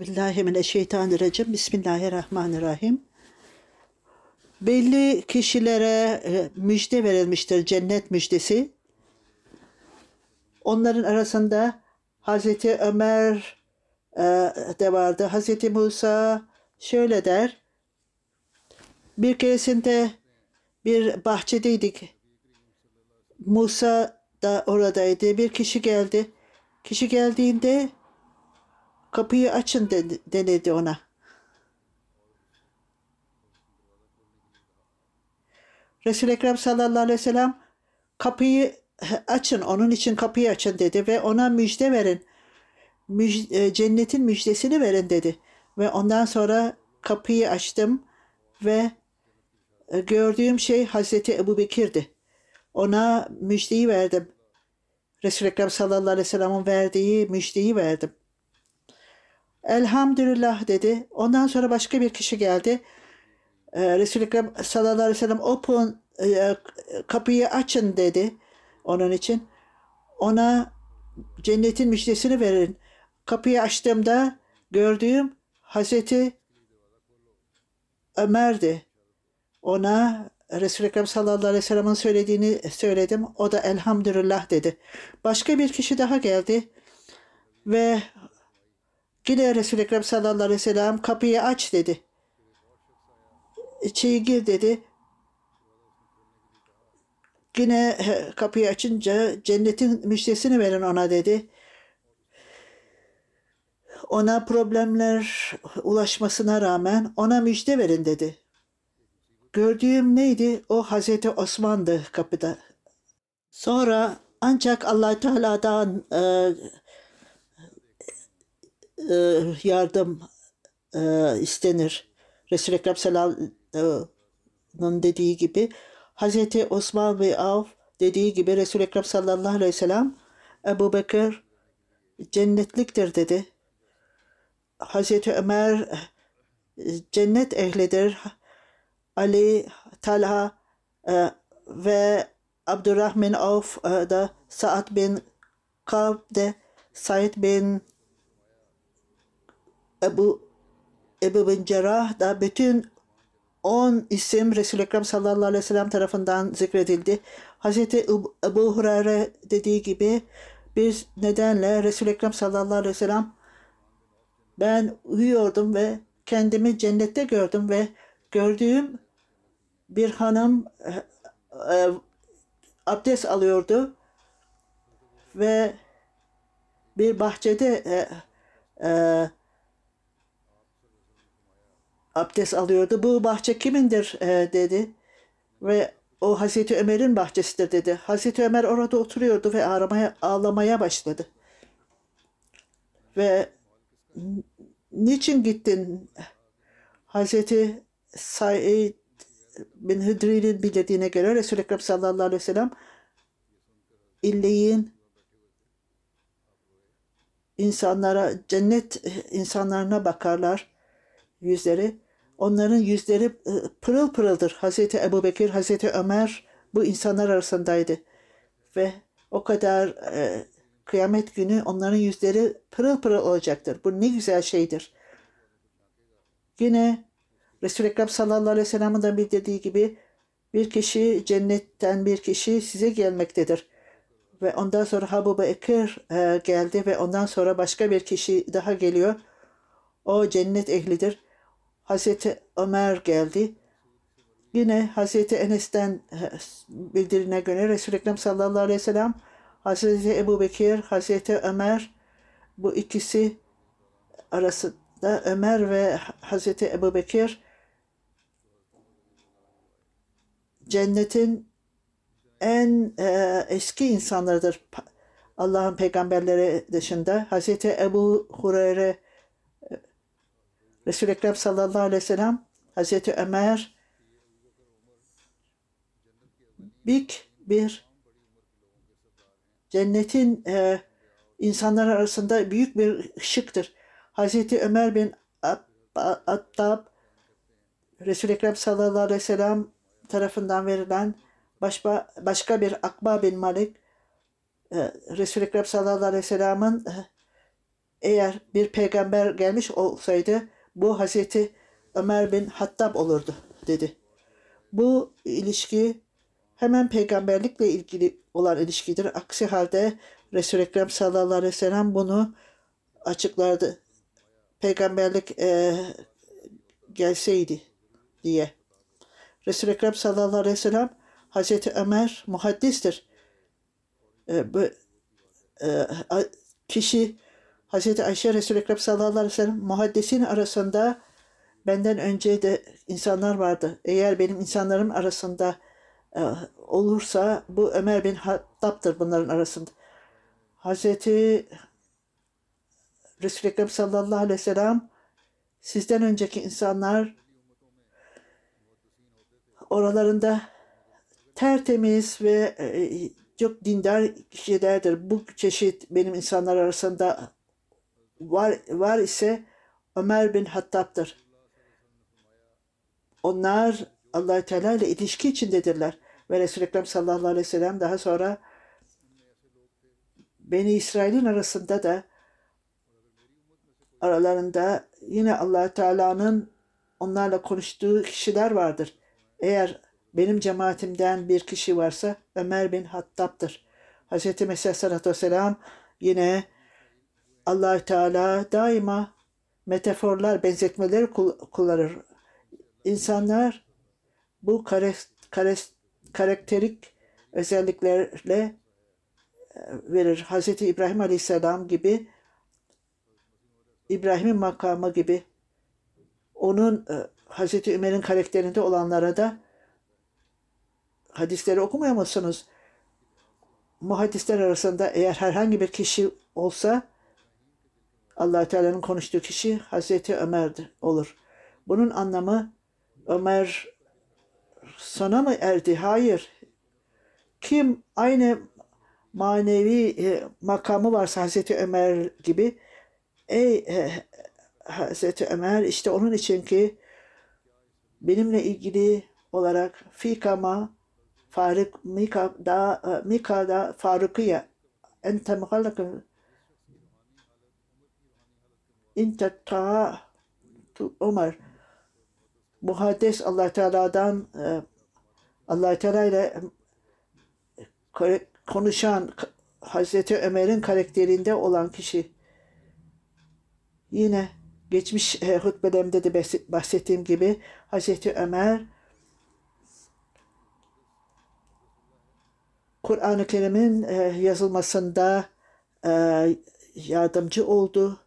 Bismillahirrahmanirrahim. Bismillahirrahmanirrahim. Belli kişilere e, müjde verilmiştir, cennet müjdesi. Onların arasında Hazreti Ömer e, de vardı. Hazreti Musa şöyle der. Bir keresinde bir bahçedeydik. Musa da oradaydı. Bir kişi geldi. Kişi geldiğinde kapıyı açın de- denildi ona. Resul-i Ekrem sallallahu aleyhi ve sellem kapıyı açın, onun için kapıyı açın dedi ve ona müjde verin. Müj- e, cennetin müjdesini verin dedi. Ve ondan sonra kapıyı açtım ve e, gördüğüm şey Hazreti Ebu Bekir'di. Ona müjdeyi verdim. Resul-i Ekrem sallallahu aleyhi ve sellem'in verdiği müjdeyi verdim. Elhamdülillah dedi. Ondan sonra başka bir kişi geldi. Ee, Resul-i Ekrem sallallahu aleyhi ve sellem open e, kapıyı açın dedi onun için. Ona cennetin müjdesini verin. Kapıyı açtığımda gördüğüm Hazreti Ömer'di. Ona Resul-i Ekrem sallallahu aleyhi ve sellem'in söylediğini söyledim. O da elhamdülillah dedi. Başka bir kişi daha geldi ve Yine Resul-i Ekrem sallallahu aleyhi ve sellem kapıyı aç dedi. İçeri gir dedi. Yine kapıyı açınca cennetin müjdesini verin ona dedi. Ona problemler ulaşmasına rağmen ona müjde verin dedi. Gördüğüm neydi? O Hazreti Osman'dı kapıda. Sonra ancak allah Teala'dan e, e, yardım e, istenir. Resul-i Ekrem sallallahu dediği gibi Hazreti Osman ve Avf dediği gibi Resul-i Ekrem sallallahu aleyhi ve sellem Ebu Bekir cennetliktir dedi. Hazreti Ömer e, cennet ehlidir. Ali, Talha e, ve Abdurrahman Avf e, da Sa'd bin Kab de Said bin Ebu Ebu bin Cerrah da bütün 10 isim Resul-i Ekrem sallallahu aleyhi ve sellem tarafından zikredildi. Hazreti Ebu Hureyre dediği gibi bir nedenle Resul-i Ekrem sallallahu aleyhi ve sellem ben uyuyordum ve kendimi cennette gördüm ve gördüğüm bir hanım e, e, abdest alıyordu ve bir bahçede e, e, abdest alıyordu. Bu bahçe kimindir e, dedi. Ve o Hazreti Ömer'in bahçesidir dedi. Hazreti Ömer orada oturuyordu ve ağlamaya, ağlamaya başladı. Ve niçin gittin? Hazreti Said bin Hıdri'nin bildirdiğine göre Resul-i Ekrem sallallahu aleyhi ve sellem illeyin insanlara cennet insanlarına bakarlar yüzleri onların yüzleri e, pırıl pırıldır. Hazreti Ebu Bekir, Hazreti Ömer bu insanlar arasındaydı. Ve o kadar e, kıyamet günü onların yüzleri pırıl pırıl olacaktır. Bu ne güzel şeydir. Yine Resul-i Ekrem sallallahu aleyhi ve sellem'in de bildirdiği gibi bir kişi cennetten bir kişi size gelmektedir. Ve ondan sonra Habu Bekir e, geldi ve ondan sonra başka bir kişi daha geliyor. O cennet ehlidir. Hazreti Ömer geldi. Yine Hazreti Enes'ten e, bildirine göre Resul-i Ekrem sallallahu aleyhi ve sellem Hazreti Ebu Bekir, Hazreti Ömer bu ikisi arasında Ömer ve Hazreti Ebu Bekir cennetin en e, eski insanlarıdır. Allah'ın peygamberleri dışında Hazreti Ebu Hureyre Resul-i Ekrem sallallahu aleyhi ve sellem Hazreti Ömer büyük bir cennetin e, insanlar arasında büyük bir ışıktır. Hazreti Ömer bin Attab Resul-i Ekrem sallallahu aleyhi ve sellem tarafından verilen başka, başka bir Akba bin Malik e, Resul-i Ekrem sallallahu aleyhi ve sellem'in e, eğer bir peygamber gelmiş olsaydı bu Hazreti Ömer bin Hattab olurdu dedi. Bu ilişki hemen peygamberlikle ilgili olan ilişkidir. Aksi halde Resul-i Ekrem sallallahu aleyhi ve sellem bunu açıklardı. Peygamberlik e, gelseydi diye. Resul-i Ekrem sallallahu aleyhi ve sellem Hazreti Ömer muhaddistir. E, bu e, kişi Hazreti Ayşe Resul-i Ekrem sallallahu aleyhi ve sellem muhaddisin arasında benden önce de insanlar vardı. Eğer benim insanlarım arasında e, olursa bu Ömer bin Hattab'dır bunların arasında. Hazreti Resul-i Ekrem sallallahu aleyhi ve sellem sizden önceki insanlar oralarında tertemiz ve e, çok dindar kişilerdir. Bu çeşit benim insanlar arasında var, var ise Ömer bin Hattab'dır. Onlar allah Teala ile ilişki içindedirler. Ve Resul-i Ekrem sallallahu aleyhi ve sellem daha sonra Beni İsrail'in arasında da aralarında yine allah Teala'nın onlarla konuştuğu kişiler vardır. Eğer benim cemaatimden bir kişi varsa Ömer bin Hattab'dır. Hz. Mesih Aleyhisselatü Vesselam yine allah Teala daima metaforlar, benzetmeleri kullanır. İnsanlar bu kare, kare, karakterik özelliklerle e, verir. Hz. İbrahim Aleyhisselam gibi İbrahim'in makamı gibi onun e, Hz. Ömer'in karakterinde olanlara da hadisleri okumuyor musunuz? Muhaddisler arasında eğer herhangi bir kişi olsa allah Teala'nın konuştuğu kişi Hazreti Ömer'dir, olur. Bunun anlamı Ömer sona mı erdi? Hayır. Kim aynı manevi e, makamı varsa Hazreti Ömer gibi ey e, Hazreti Ömer işte onun için ki benimle ilgili olarak fikama Faruk Mika da Mika da Farukiye ente muhallakın inte ta Ömer muhaddes Allah Teala'dan e, Allah Teala ile konuşan Hazreti Ömer'in karakterinde olan kişi yine geçmiş e, hutbelerimde de bahsettiğim gibi Hazreti Ömer Kur'an-ı Kerim'in e, yazılmasında e, yardımcı oldu.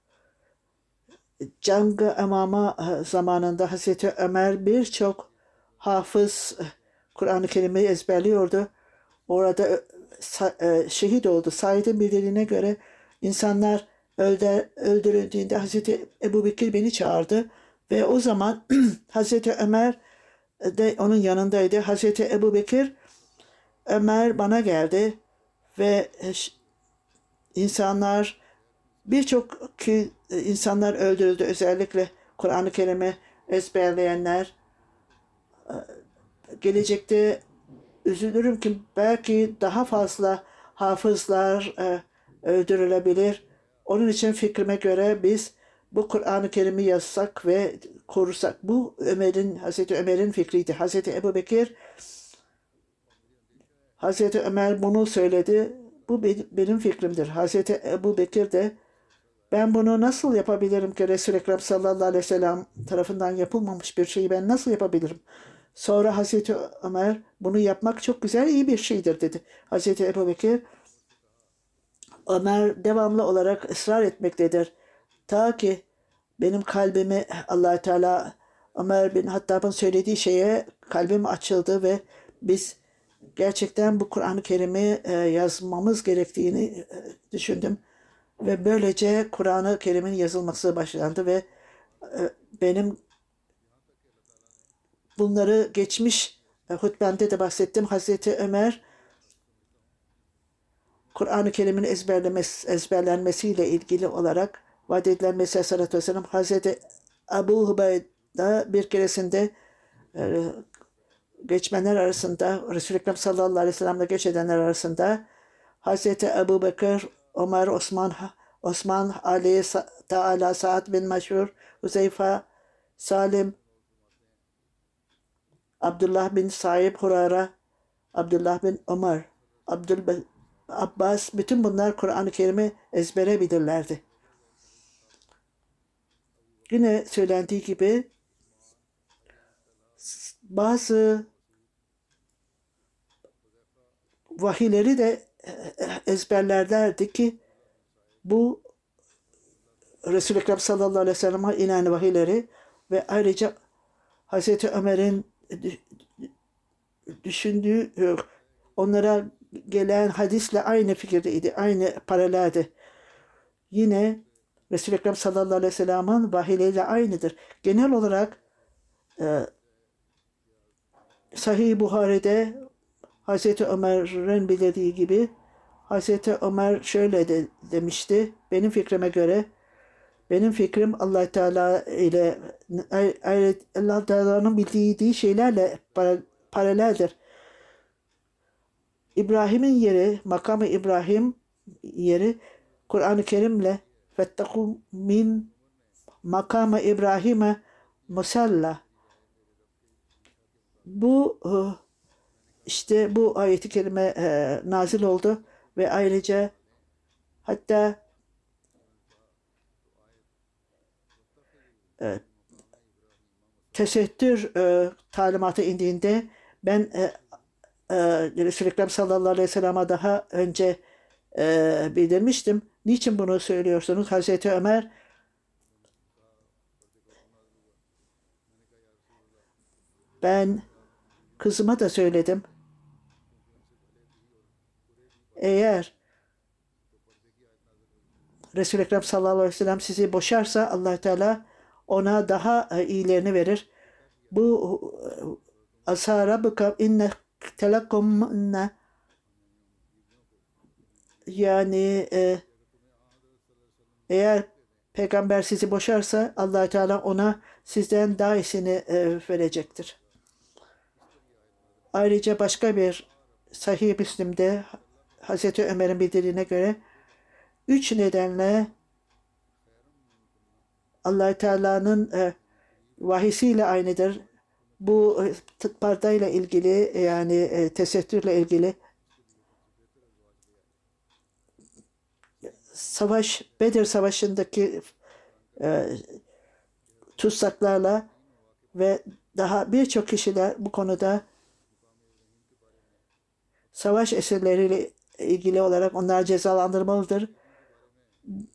Cang-ı Emama e, zamanında Hazreti Ömer birçok hafız e, Kur'an-ı Kerim'i ezberliyordu. Orada e, şehit oldu. Said'in bildirdiğine göre insanlar öldür, öldürüldüğünde Hazreti Ebu Bekir beni çağırdı ve o zaman Hazreti Ömer de onun yanındaydı. Hazreti Ebu Bekir Ömer bana geldi ve insanlar birçok insanlar öldürüldü özellikle Kur'an-ı Kerim'i ezberleyenler gelecekte üzülürüm ki belki daha fazla hafızlar öldürülebilir. Onun için fikrime göre biz bu Kur'an-ı Kerim'i yazsak ve korursak. Bu Ömer'in, Hazreti Ömer'in fikriydi. Hazreti Ebu Bekir Hazreti Ömer bunu söyledi. Bu benim fikrimdir. Hazreti Ebu Bekir de ben bunu nasıl yapabilirim ki Resul-i Ekrem sallallahu aleyhi ve sellem tarafından yapılmamış bir şeyi ben nasıl yapabilirim? Sonra Hazreti Ömer bunu yapmak çok güzel iyi bir şeydir dedi. Hazreti Ebu Bekir Ömer devamlı olarak ısrar etmektedir. Ta ki benim kalbimi allah Teala Ömer bin Hattab'ın söylediği şeye kalbim açıldı ve biz gerçekten bu Kur'an-ı Kerim'i e, yazmamız gerektiğini e, düşündüm. Ve böylece Kur'an-ı Kerim'in yazılması başlandı ve e, benim bunları geçmiş hutbemde de bahsettim. Hazreti Ömer Kur'an-ı Kerim'in ezberlenmesiyle ilgili olarak vaat edilen Mesih Aleyhisselatü Vesselam Hazreti Abu Hubeyda bir keresinde e, geçmenler arasında Resul-i Ekrem sallallahu aleyhi ve sellem'le geç edenler arasında Hazreti Ebu Bekir, Ömer, Osman, Osman, Ali, Teala, Sa'd bin Meşhur, Huzeyfa, Salim, Abdullah bin Saib Hurara, Abdullah bin Ömer, Abdül Abbas, bütün bunlar Kur'an-ı Kerim'i ezbere bilirlerdi. Yine söylendiği gibi bazı vahiyleri de ezberlerlerdi ki bu Resul-i Ekrem sallallahu aleyhi ve sellem'e inen vahiyleri ve ayrıca Hazreti Ömer'in düşündüğü onlara gelen hadisle aynı fikirdeydi, aynı paraleldi. Yine Resul-i Ekrem sallallahu aleyhi ve sellem'in vahiyleriyle aynıdır. Genel olarak e, Sahih Buhari'de Hazreti Ömer'in bildiği gibi Hazreti Ömer şöyle de, demişti. Benim fikrime göre benim fikrim Allah Teala ile Allah Teala'nın bildiği şeylerle paraleldir. İbrahim'in yeri, makamı İbrahim yeri Kur'an-ı Kerim'le fetteku min makamı İbrahim'e musalla. Bu işte bu ayeti kerime e, nazil oldu ve ayrıca hatta e, tesettür e, talimatı indiğinde ben e, e, Resul-i Ekrem sallallahu aleyhi ve sellem'e daha önce e, bildirmiştim. Niçin bunu söylüyorsunuz? Hazreti Ömer ben kızıma da söyledim. Eğer Resul-i Ekrem sallallahu aleyhi ve sellem sizi boşarsa allah Teala ona daha e, iyilerini verir. Bu e, asa rabbuka inne telakkumna yani e, eğer peygamber sizi boşarsa allah Teala ona sizden daha iyisini e, verecektir. Ayrıca başka bir Sahih Müslim'de Hazreti Ömer'in bildirdiğine göre üç nedenle allah Teala'nın e, vahisiyle aynıdır. Bu e, pardayla ilgili yani e, tesettürle ilgili savaş Bedir Savaşı'ndaki e, tutsaklarla ve daha birçok kişiler bu konuda savaş esirleriyle ilgili olarak onlar cezalandırmalıdır.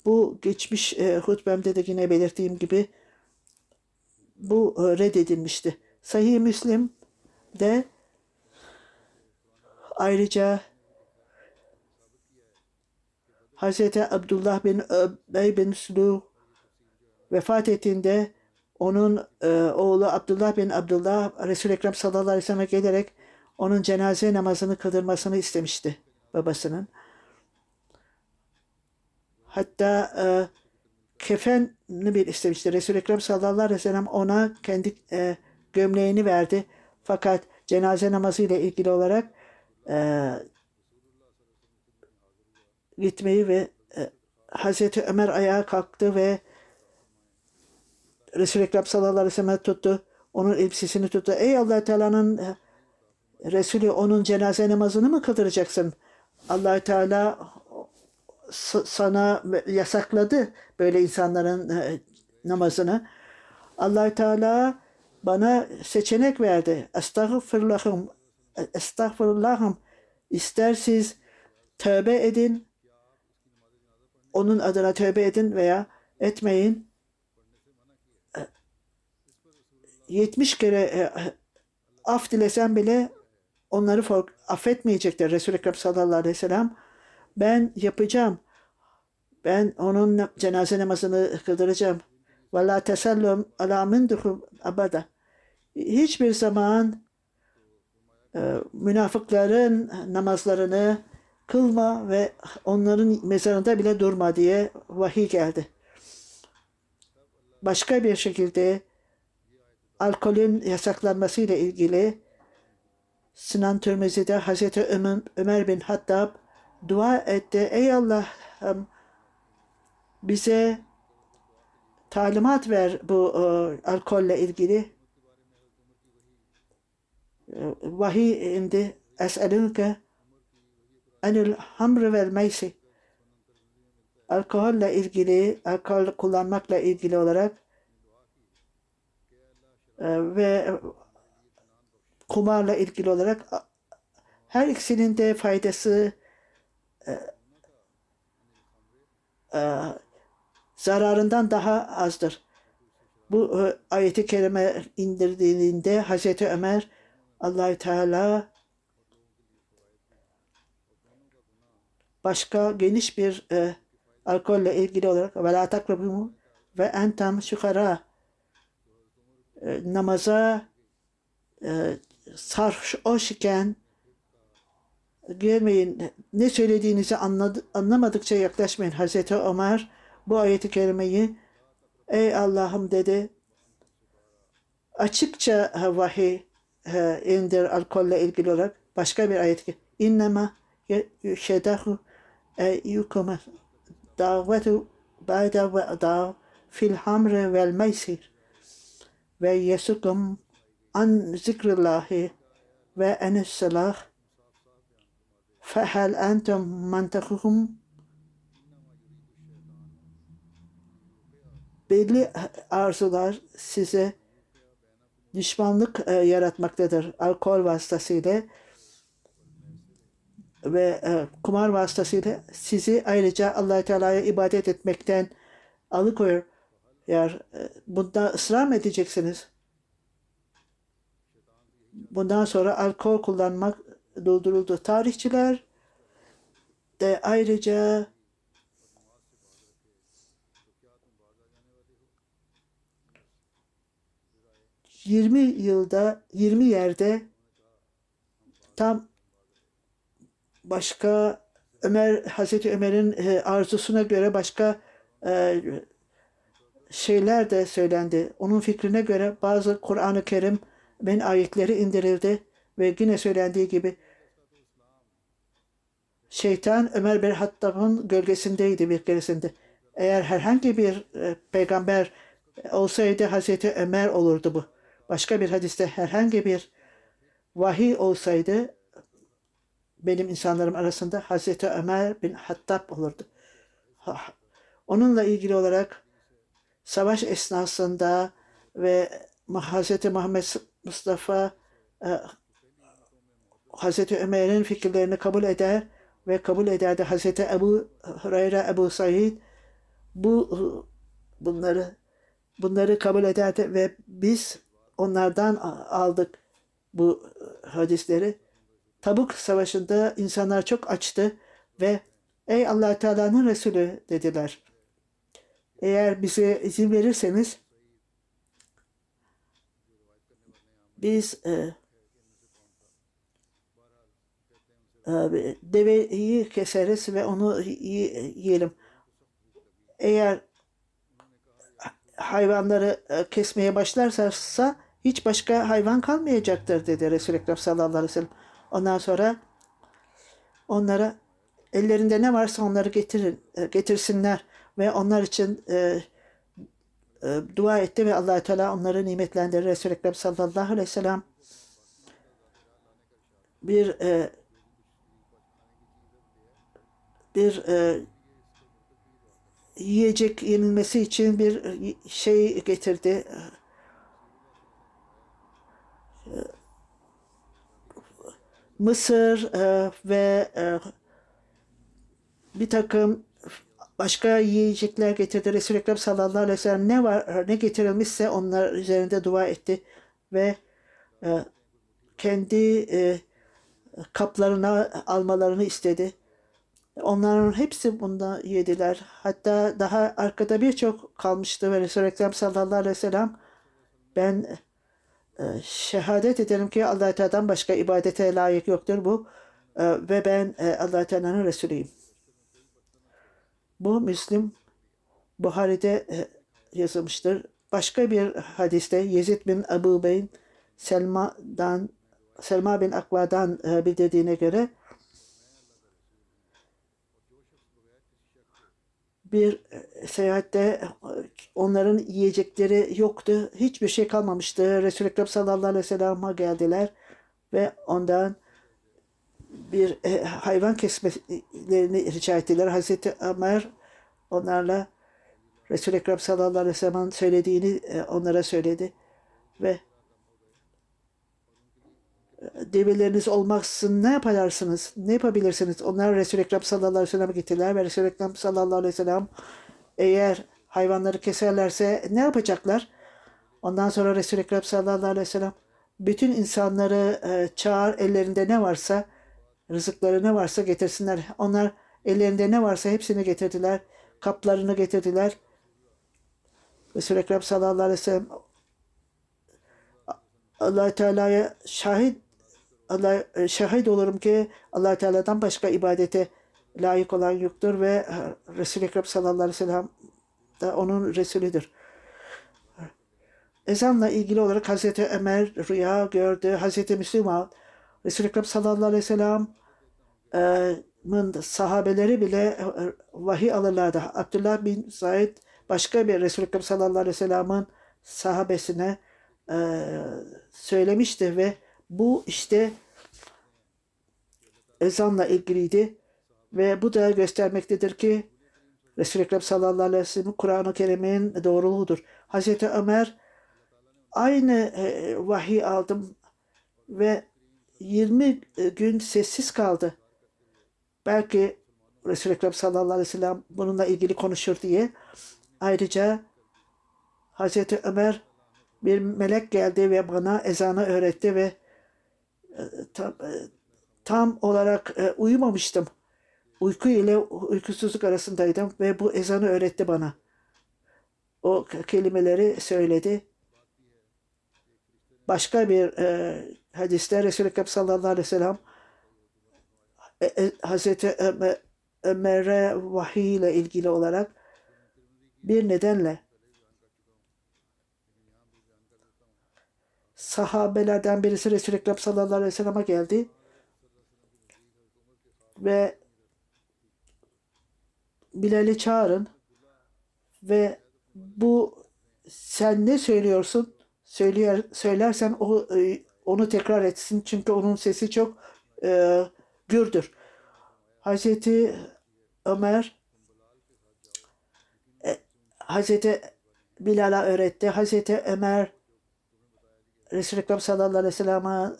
Bu geçmiş e, hutbemde de yine belirttiğim gibi bu e, reddedilmişti. Sahih Müslim de ayrıca Hz. Abdullah bin Öbey bin Sulu vefat ettiğinde onun e, oğlu Abdullah bin Abdullah Resul-i Ekrem sallallahu aleyhi ve sellem'e gelerek onun cenaze namazını kıldırmasını istemişti babasının. Hatta e, kefenini bir istemişti. Resul-i Ekrem sallallahu aleyhi ve sellem ona kendi e, gömleğini verdi. Fakat cenaze namazı ile ilgili olarak e, gitmeyi ve Hazreti Ömer ayağa kalktı ve Resul-i Ekrem sallallahu aleyhi ve sellem tuttu. Onun elbisesini tuttu. Ey allah Teala'nın e, Resulü onun cenaze namazını mı kıldıracaksın? Allah Teala sana yasakladı böyle insanların e, namazını. allah Teala bana seçenek verdi. Estağfirullahım. Estağfirullahım. İster siz tövbe edin. Onun adına tövbe edin veya etmeyin. 70 kere e, af dilesen bile onları affetmeyecekler Resul-i Ekrem sallallahu aleyhi ve sellem. Ben yapacağım. Ben onun na- cenaze namazını kıldıracağım. Ve la tesellum ala minduhum abada. Hiçbir zaman e, münafıkların namazlarını kılma ve onların mezarında bile durma diye vahiy geldi. Başka bir şekilde alkolün yasaklanması ile ilgili Sinan Türmizi'de Hazreti Ömer, Ömer bin Hattab dua etti. Ey Allah'ım bize talimat ver bu e, alkolle ilgili. E, Vahiy indi. Es'elünke enil hamr vel meysi. Alkolle ilgili, alkol kullanmakla ilgili olarak e, ve kumarla ilgili olarak her ikisinin de faydası e, e, zararından daha azdır. Bu e, ayeti kerime indirdiğinde Hazreti Ömer Allahü Teala başka geniş bir e, alkolle ilgili olarak ve la takrabu ve entam şukara e, namaza e, sarhoş iken görmeyin ne söylediğinizi anladı, anlamadıkça yaklaşmayın. Hazreti Ömer bu ayeti kerimeyi ey Allah'ım dedi açıkça vahiy indir alkolle ilgili olarak başka bir ayet ki innema şedahu eyyukuma davetu ba'da ve da fil hamre vel meysir ve yesukum an zikrillahi ve enis salah fehel entum mantakuhum belli arzular size düşmanlık e, yaratmaktadır alkol vasıtasıyla ve e, kumar vasıtasıyla sizi ayrıca allah Teala'ya ibadet etmekten alıkoyuyor. Eğer e, bunda ısrar mı edeceksiniz? Bundan sonra alkol kullanmak durduruldu. Tarihçiler de ayrıca ...20 yılda, 20 yerde... ...tam başka Ömer Hazreti Ömer'in e, arzusuna göre başka e, şeyler de söylendi. Onun fikrine göre bazı Kur'an-ı Kerim'in ayetleri indirildi ve yine söylendiği gibi şeytan Ömer bin Hattab'ın gölgesindeydi bir keresinde. Eğer herhangi bir e, peygamber olsaydı Hazreti Ömer olurdu bu. Başka bir hadiste herhangi bir vahiy olsaydı benim insanlarım arasında Hazreti Ömer bin Hattab olurdu. Onunla ilgili olarak savaş esnasında ve Hazreti Muhammed Mustafa e, Hazreti Ömer'in fikirlerini kabul eder ve kabul ederdi. Hazreti Ebu Hureyre, Ebu Said bu bunları bunları kabul ederdi ve biz onlardan aldık bu hadisleri. Tabuk Savaşı'nda insanlar çok açtı ve ey allah Teala'nın Resulü dediler. Eğer bize izin verirseniz biz e, deveyi keseriz ve onu yiyelim. Eğer hayvanları e, kesmeye başlarsa hiç başka hayvan kalmayacaktır dedi Resul-i Ekrem sallallahu aleyhi ve sellem. Ondan sonra onlara ellerinde ne varsa onları getirin, e, getirsinler ve onlar için e, e, dua etti ve allah Teala onları nimetlendirdi. Resul-i Ekrem sallallahu aleyhi ve sellem bir e, bir e, yiyecek yenilmesi için bir şey getirdi. Mısır e, ve e, bir takım başka yiyecekler getirdi. Resul-i Ekrem sallallahu aleyhi ve sellem ne var ne getirilmişse onlar üzerinde dua etti ve e, kendi e, kaplarına almalarını istedi. Onların hepsi bunda yediler. Hatta daha arkada birçok kalmıştı ve Resul-i Ekrem sallallahu aleyhi ve sellem ben e, şehadet ederim ki allah Teala'dan başka ibadete layık yoktur bu e, ve ben e, allah Teala'nın Resulüyüm. Bu Müslim Buhari'de e, yazılmıştır. Başka bir hadiste Yezid bin Ebu Beyn Selma'dan Selma bin Akva'dan e, bildirdiğine göre bir e, seyahatte onların yiyecekleri yoktu. Hiçbir şey kalmamıştı. Resul-i Ekrem sallallahu aleyhi ve sellem'e geldiler ve ondan bir e, hayvan kesmelerini rica ettiler. Hazreti Ömer onlarla Resul-i Ekrem sallallahu aleyhi ve sellem'in söylediğini e, onlara söyledi ve develeriniz olmaksın ne yaparsınız? Ne yapabilirsiniz? Onlar Resul-i Ekrem sallallahu aleyhi ve sellem'e gittiler ve Resul-i Ekrem sallallahu aleyhi ve sellem eğer hayvanları keserlerse ne yapacaklar? Ondan sonra Resul-i Ekrem sallallahu aleyhi ve sellem bütün insanları e, çağır ellerinde ne varsa rızıkları ne varsa getirsinler. Onlar ellerinde ne varsa hepsini getirdiler. Kaplarını getirdiler. Resul-i Ekrem sallallahu aleyhi ve sellem allah Teala'ya şahit Allah e, şahit olurum ki allah Teala'dan başka ibadete layık olan yoktur ve Resul-i Ekrem sallallahu aleyhi ve sellem da onun Resulüdür. Ezanla ilgili olarak Hazreti Ömer rüya gördü. Hazreti Müslüman Resul-i Ekrem sallallahu aleyhi ve sellem'in sahabeleri bile e, vahiy alırlardı. Abdullah bin Said başka bir Resul-i Ekrem sallallahu aleyhi ve sellem'in sahabesine söylemişti ve bu işte ezanla ilgiliydi ve bu da göstermektedir ki Resul-i Ekrem sallallahu aleyhi ve sellem Kur'an-ı Kerim'in doğruluğudur. Hazreti Ömer aynı e, vahiy aldım ve 20 gün sessiz kaldı. Belki Resul-i Ekrem sallallahu aleyhi ve sellem bununla ilgili konuşur diye. Ayrıca Hazreti Ömer bir melek geldi ve bana ezanı öğretti ve e, tam, e, tam olarak e, uyumamıştım. Uyku ile uykusuzluk arasındaydım ve bu ezanı öğretti bana. O kelimeleri söyledi. Başka bir e, hadiste Resul-i Ekrem sallallahu aleyhi ve sellem Hazreti Ömer, Ömer'e vahiy ile ilgili olarak bir nedenle sahabelerden birisi Resul-i Ekrem sallallahu aleyhi ve sellem'e geldi ve Bilal'i çağırın ve bu sen ne söylüyorsun? Söyler, söylersen o e, onu tekrar etsin çünkü onun sesi çok e, gürdür. Hazreti Ömer e, Hazreti Bilal'a öğretti. Hazreti Ömer Resul-i Ekrem sallallahu aleyhi ve sellem'e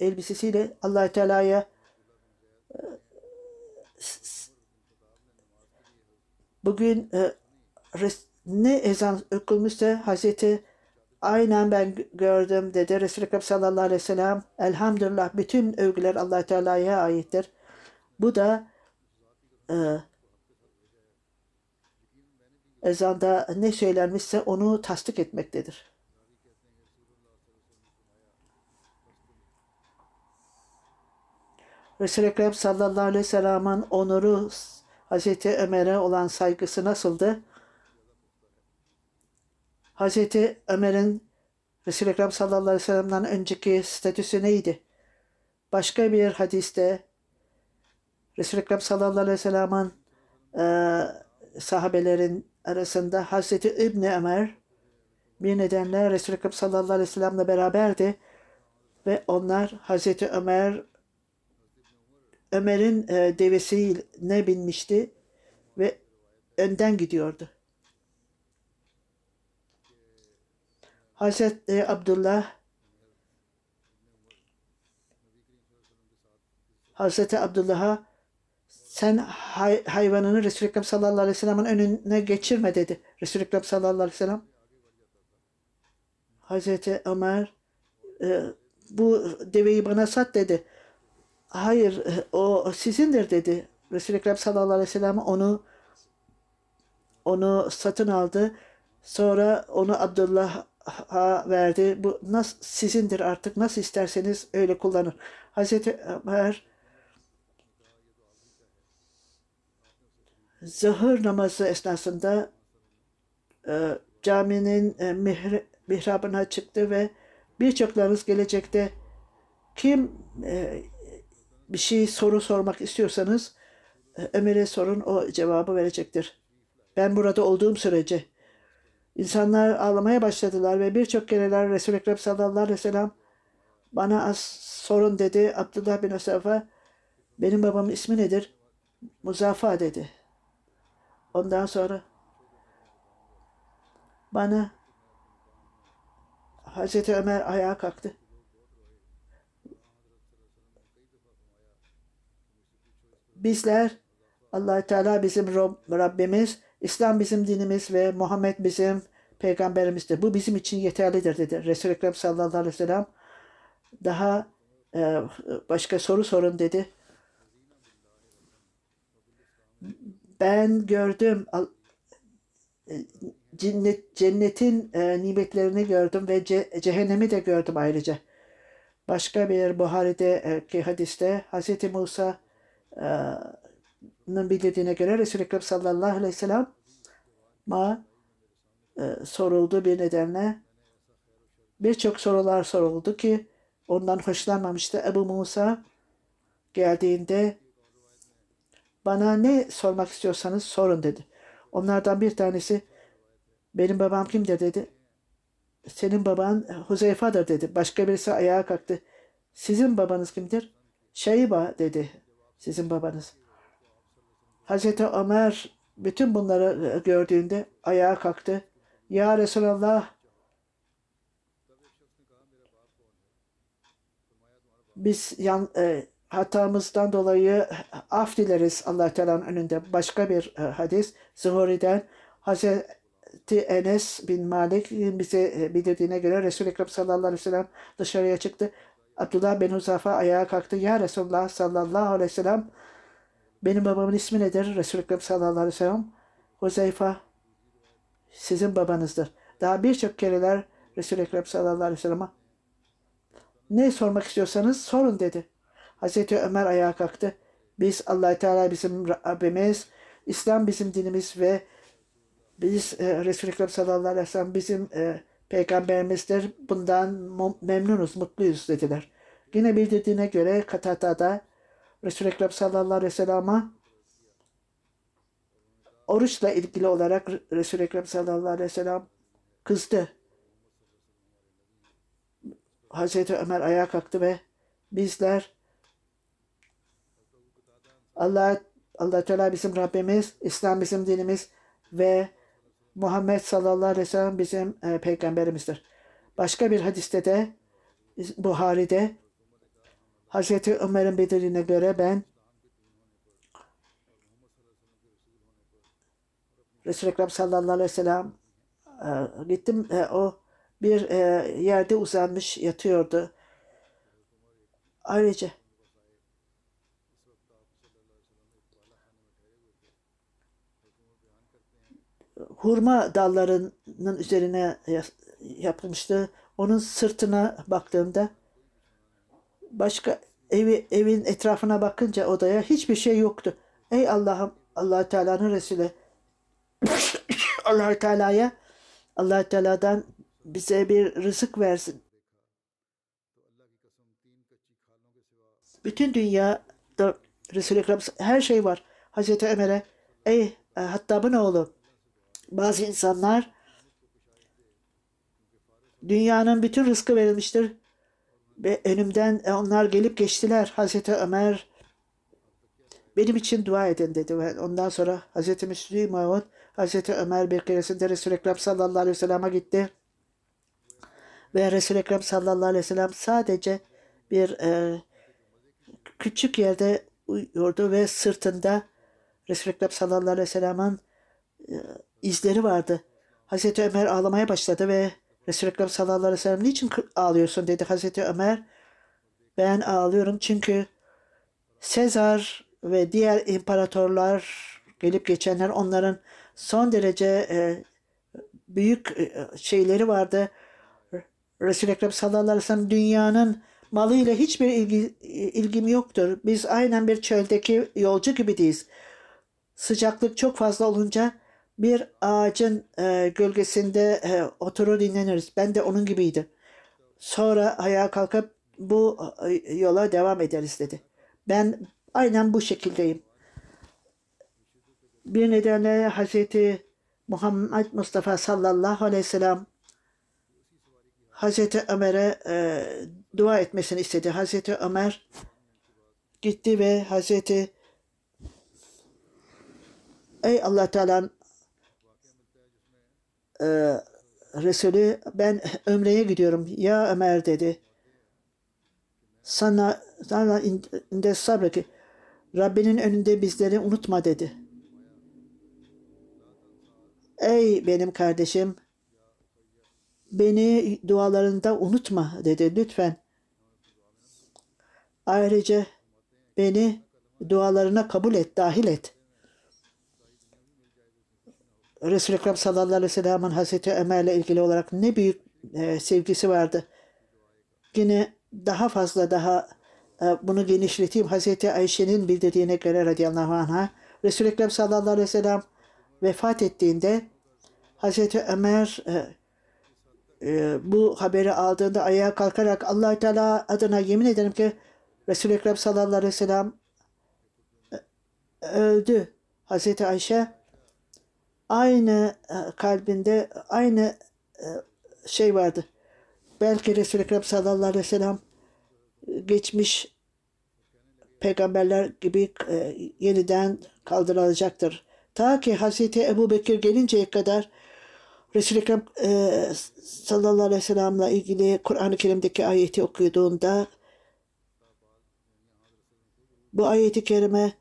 elbisesiyle allah Teala'ya bugün e, ne ezan okunmuşsa Hazreti aynen ben gördüm dedi Resul-i Ekrem sallallahu aleyhi ve sellem. Elhamdülillah bütün övgüler allah Teala'ya aittir. Bu da e, ezanda ne söylenmişse onu tasdik etmektedir. Resul-i Ekrem sallallahu aleyhi ve sellem'in onuru Hazreti Ömer'e olan saygısı nasıldı? Hazreti Ömer'in Resul-i Ekrem sallallahu aleyhi ve sellem'den önceki statüsü neydi? Başka bir hadiste Resul-i Ekrem sallallahu aleyhi ve sellem'in e, sahabelerin arasında Hazreti İbni Ömer bir nedenle Resul-i Ekrem sallallahu aleyhi ve sellem'le beraberdi ve onlar Hazreti Ömer Ömer'in e, devesine binmişti ve önden gidiyordu. Hazreti Abdullah Hazreti Abdullah'a sen hay- hayvanını Resul-i Ekrem sallallahu aleyhi ve sellem'in önüne geçirme dedi. Resul-i Ekrem sallallahu aleyhi ve sellem Hazreti Ömer e, bu deveyi bana sat dedi. Hayır e, o sizindir dedi. Resul-i Ekrem sallallahu aleyhi ve sellem onu onu satın aldı. Sonra onu Abdullah'a verdi. Bu nasıl sizindir artık nasıl isterseniz öyle kullanın. Hazreti Ömer zahır namazı esnasında e, caminin e, mihri, mihrabına çıktı ve birçoklarınız gelecekte kim e, bir şey soru sormak istiyorsanız e, Ömer'e sorun o cevabı verecektir. Ben burada olduğum sürece insanlar ağlamaya başladılar ve birçok kereler Resul-i Ekrem sallallahu aleyhi ve sellem bana az sorun dedi. Abdullah bin Asafa benim babamın ismi nedir? Muzaffa dedi. Ondan sonra bana Hazreti Ömer ayağa kalktı. Bizler allah Teala bizim Rab- Rabbimiz, İslam bizim dinimiz ve Muhammed bizim peygamberimizdir. Bu bizim için yeterlidir dedi. Resul-i Ekrem sallallahu aleyhi ve sellem daha e, başka soru sorun dedi. Ben gördüm e, cennet, cennetin e, nimetlerini gördüm ve ce- cehennemi de gördüm ayrıca. Başka bir Buhari'deki hadiste Hz. Musa'nın bildirdiğine göre Resul-i Ekrem sallallahu aleyhi ve sellem ma e, soruldu bir nedenle birçok sorular soruldu ki ondan hoşlanmamıştı. Ebu Musa geldiğinde bana ne sormak istiyorsanız sorun dedi. Onlardan bir tanesi benim babam kimdir dedi. Senin baban Huzeyfa'dır dedi. Başka birisi ayağa kalktı. Sizin babanız kimdir? Şeyba dedi. Sizin babanız. Hazreti Ömer bütün bunları gördüğünde ayağa kalktı. Ya Resulallah biz yan, e, hatamızdan dolayı af dileriz allah Teala'nın önünde. Başka bir e, hadis Zuhuri'den Hazreti Enes bin Malik bize e, bildirdiğine göre Resul-i Ekrem sallallahu aleyhi ve sellem dışarıya çıktı. Abdullah bin Huzafa ayağa kalktı. Ya Resulullah sallallahu aleyhi ve sellem benim babamın ismi nedir? Resul-i Ekrem sallallahu aleyhi ve sellem Huzeyfa sizin babanızdır. Daha birçok kereler Resul-i sallallahu aleyhi ve sellem'e ne sormak istiyorsanız sorun dedi. Hazreti Ömer ayağa kalktı. Biz allah Teala bizim Rabbimiz, İslam bizim dinimiz ve biz e, Resul-i sallallahu aleyhi ve sellem bizim e, peygamberimizdir. Bundan memnunuz, mutluyuz dediler. Yine bildirdiğine göre Katata'da Resul-i Ekrem sallallahu aleyhi ve sellem'e oruçla ilgili olarak Resul-i Ekrem sallallahu aleyhi ve sellem kızdı. Hazreti Ömer ayağa kalktı ve bizler Allah Allah Teala bizim Rabbimiz, İslam bizim dinimiz ve Muhammed sallallahu aleyhi ve sellem bizim e, peygamberimizdir. Başka bir hadiste de Buhari'de Hazreti Ömer'in bildirdiğine göre ben Resul-i Ekrem sallallahu aleyhi ve sellem e, gittim e, o bir e, yerde uzanmış yatıyordu. Ayrıca hurma dallarının üzerine yapılmıştı. Onun sırtına baktığımda başka evi evin etrafına bakınca odaya hiçbir şey yoktu. Ey Allah'ım Allah Teala'nın Resulü Allah Teala'ya Allah Teala'dan bize bir rızık versin. Bütün dünya Resul-i Ekrem her şey var. Hazreti Ömer'e ey e, Hattab'ın oğlu bazı insanlar dünyanın bütün rızkı verilmiştir ve önümden e, onlar gelip geçtiler. Hazreti Ömer benim için dua edin dedi ve ondan sonra Hazreti Müslüm Mahmud Hazreti Ömer bir keresinde Resul-i Ekrem sallallahu aleyhi ve sellem'e gitti. Ve Resul-i Ekrem sallallahu aleyhi ve sellem sadece bir e, küçük yerde uyuyordu ve sırtında Resul-i Ekrem sallallahu aleyhi ve sellem'in e, izleri vardı. Hazreti Ömer ağlamaya başladı ve Resul-i Ekrem sallallahu aleyhi ve sellem niçin ağlıyorsun dedi Hazreti Ömer. Ben ağlıyorum çünkü Sezar ve diğer imparatorlar gelip geçenler onların son derece e, büyük e, şeyleri vardı. Resul-i Ekrem sallallahu aleyhi ve sellem dünyanın malıyla hiçbir ilgi, ilgim yoktur. Biz aynen bir çöldeki yolcu gibiyiz. Sıcaklık çok fazla olunca bir ağacın e, gölgesinde e, oturur dinleniriz. Ben de onun gibiydim. Sonra ayağa kalkıp bu e, yola devam ederiz dedi. Ben aynen bu şekildeyim. Bir nedenle Hazreti Muhammed Mustafa sallallahu aleyhi ve sellem Hazreti Ömer'e e, dua etmesini istedi. Hazreti Ömer gitti ve Hazreti Ey Allah Teala'nın e, Resulü ben Ömre'ye gidiyorum. Ya Ömer dedi. Sana sana inde sabrı ki Rabbinin önünde bizleri unutma dedi. Ey benim kardeşim beni dualarında unutma dedi lütfen. Ayrıca beni dualarına kabul et, dahil et. Resul-i Ekrem sallallahu aleyhi ve sellem'in Hazreti Ömer'le ilgili olarak ne büyük e, sevgisi vardı. Yine daha fazla daha e, bunu genişleteyim. Hazreti Ayşe'nin bildirdiğine göre radıyallahu anh'a Resul-i Ekrem sallallahu aleyhi ve sellem vefat ettiğinde Hazreti Ömer e, e, bu haberi aldığında ayağa kalkarak allah Teala adına yemin ederim ki Resul-i Ekrem sallallahu aleyhi ve sellem e, öldü. Hazreti Ayşe aynı e, kalbinde aynı e, şey vardı. Belki Resul-i Ekrem sallallahu aleyhi ve sellem geçmiş peygamberler gibi e, yeniden kaldırılacaktır. Ta ki Hazreti Ebu Bekir gelinceye kadar Resul-i Ekrem e, sallallahu aleyhi ve sellem'le ilgili Kur'an-ı Kerim'deki ayeti okuduğunda bu ayeti kerime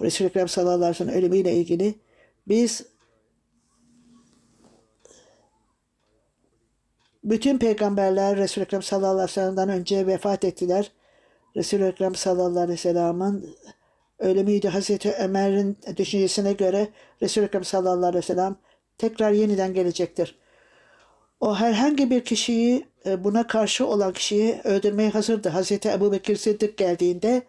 Resul-i Ekrem sallallahu aleyhi ve sellem ölümüyle ilgili biz bütün peygamberler Resul-i Ekrem sallallahu aleyhi ve sellem'den önce vefat ettiler. Resul-i Ekrem sallallahu aleyhi ve sellem'in ölümüydü. Hazreti Ömer'in düşüncesine göre Resul-i Ekrem sallallahu aleyhi ve sellem tekrar yeniden gelecektir. O herhangi bir kişiyi e, buna karşı olan kişiyi öldürmeye hazırdı. Hazreti Ebu Bekir Sıddık geldiğinde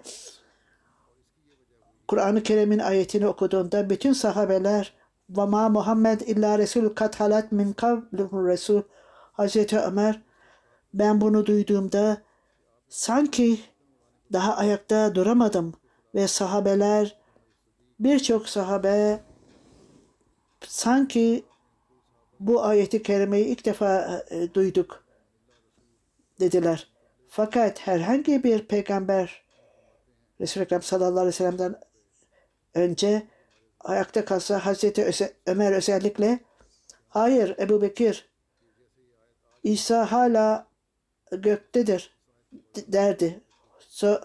Kur'an-ı Kerim'in ayetini okuduğunda bütün sahabeler ve ma Muhammed illa Resul kat min kablihur Resul Hazreti Ömer ben bunu duyduğumda sanki daha ayakta duramadım ve sahabeler birçok sahabe sanki bu ayeti kerimeyi ilk defa e, duyduk dediler. Fakat herhangi bir peygamber Resul-i Ekrem sallallahu aleyhi ve sellem'den önce ayakta kalsa Hazreti Ömer özellikle hayır Ebu Bekir İsa hala göktedir derdi.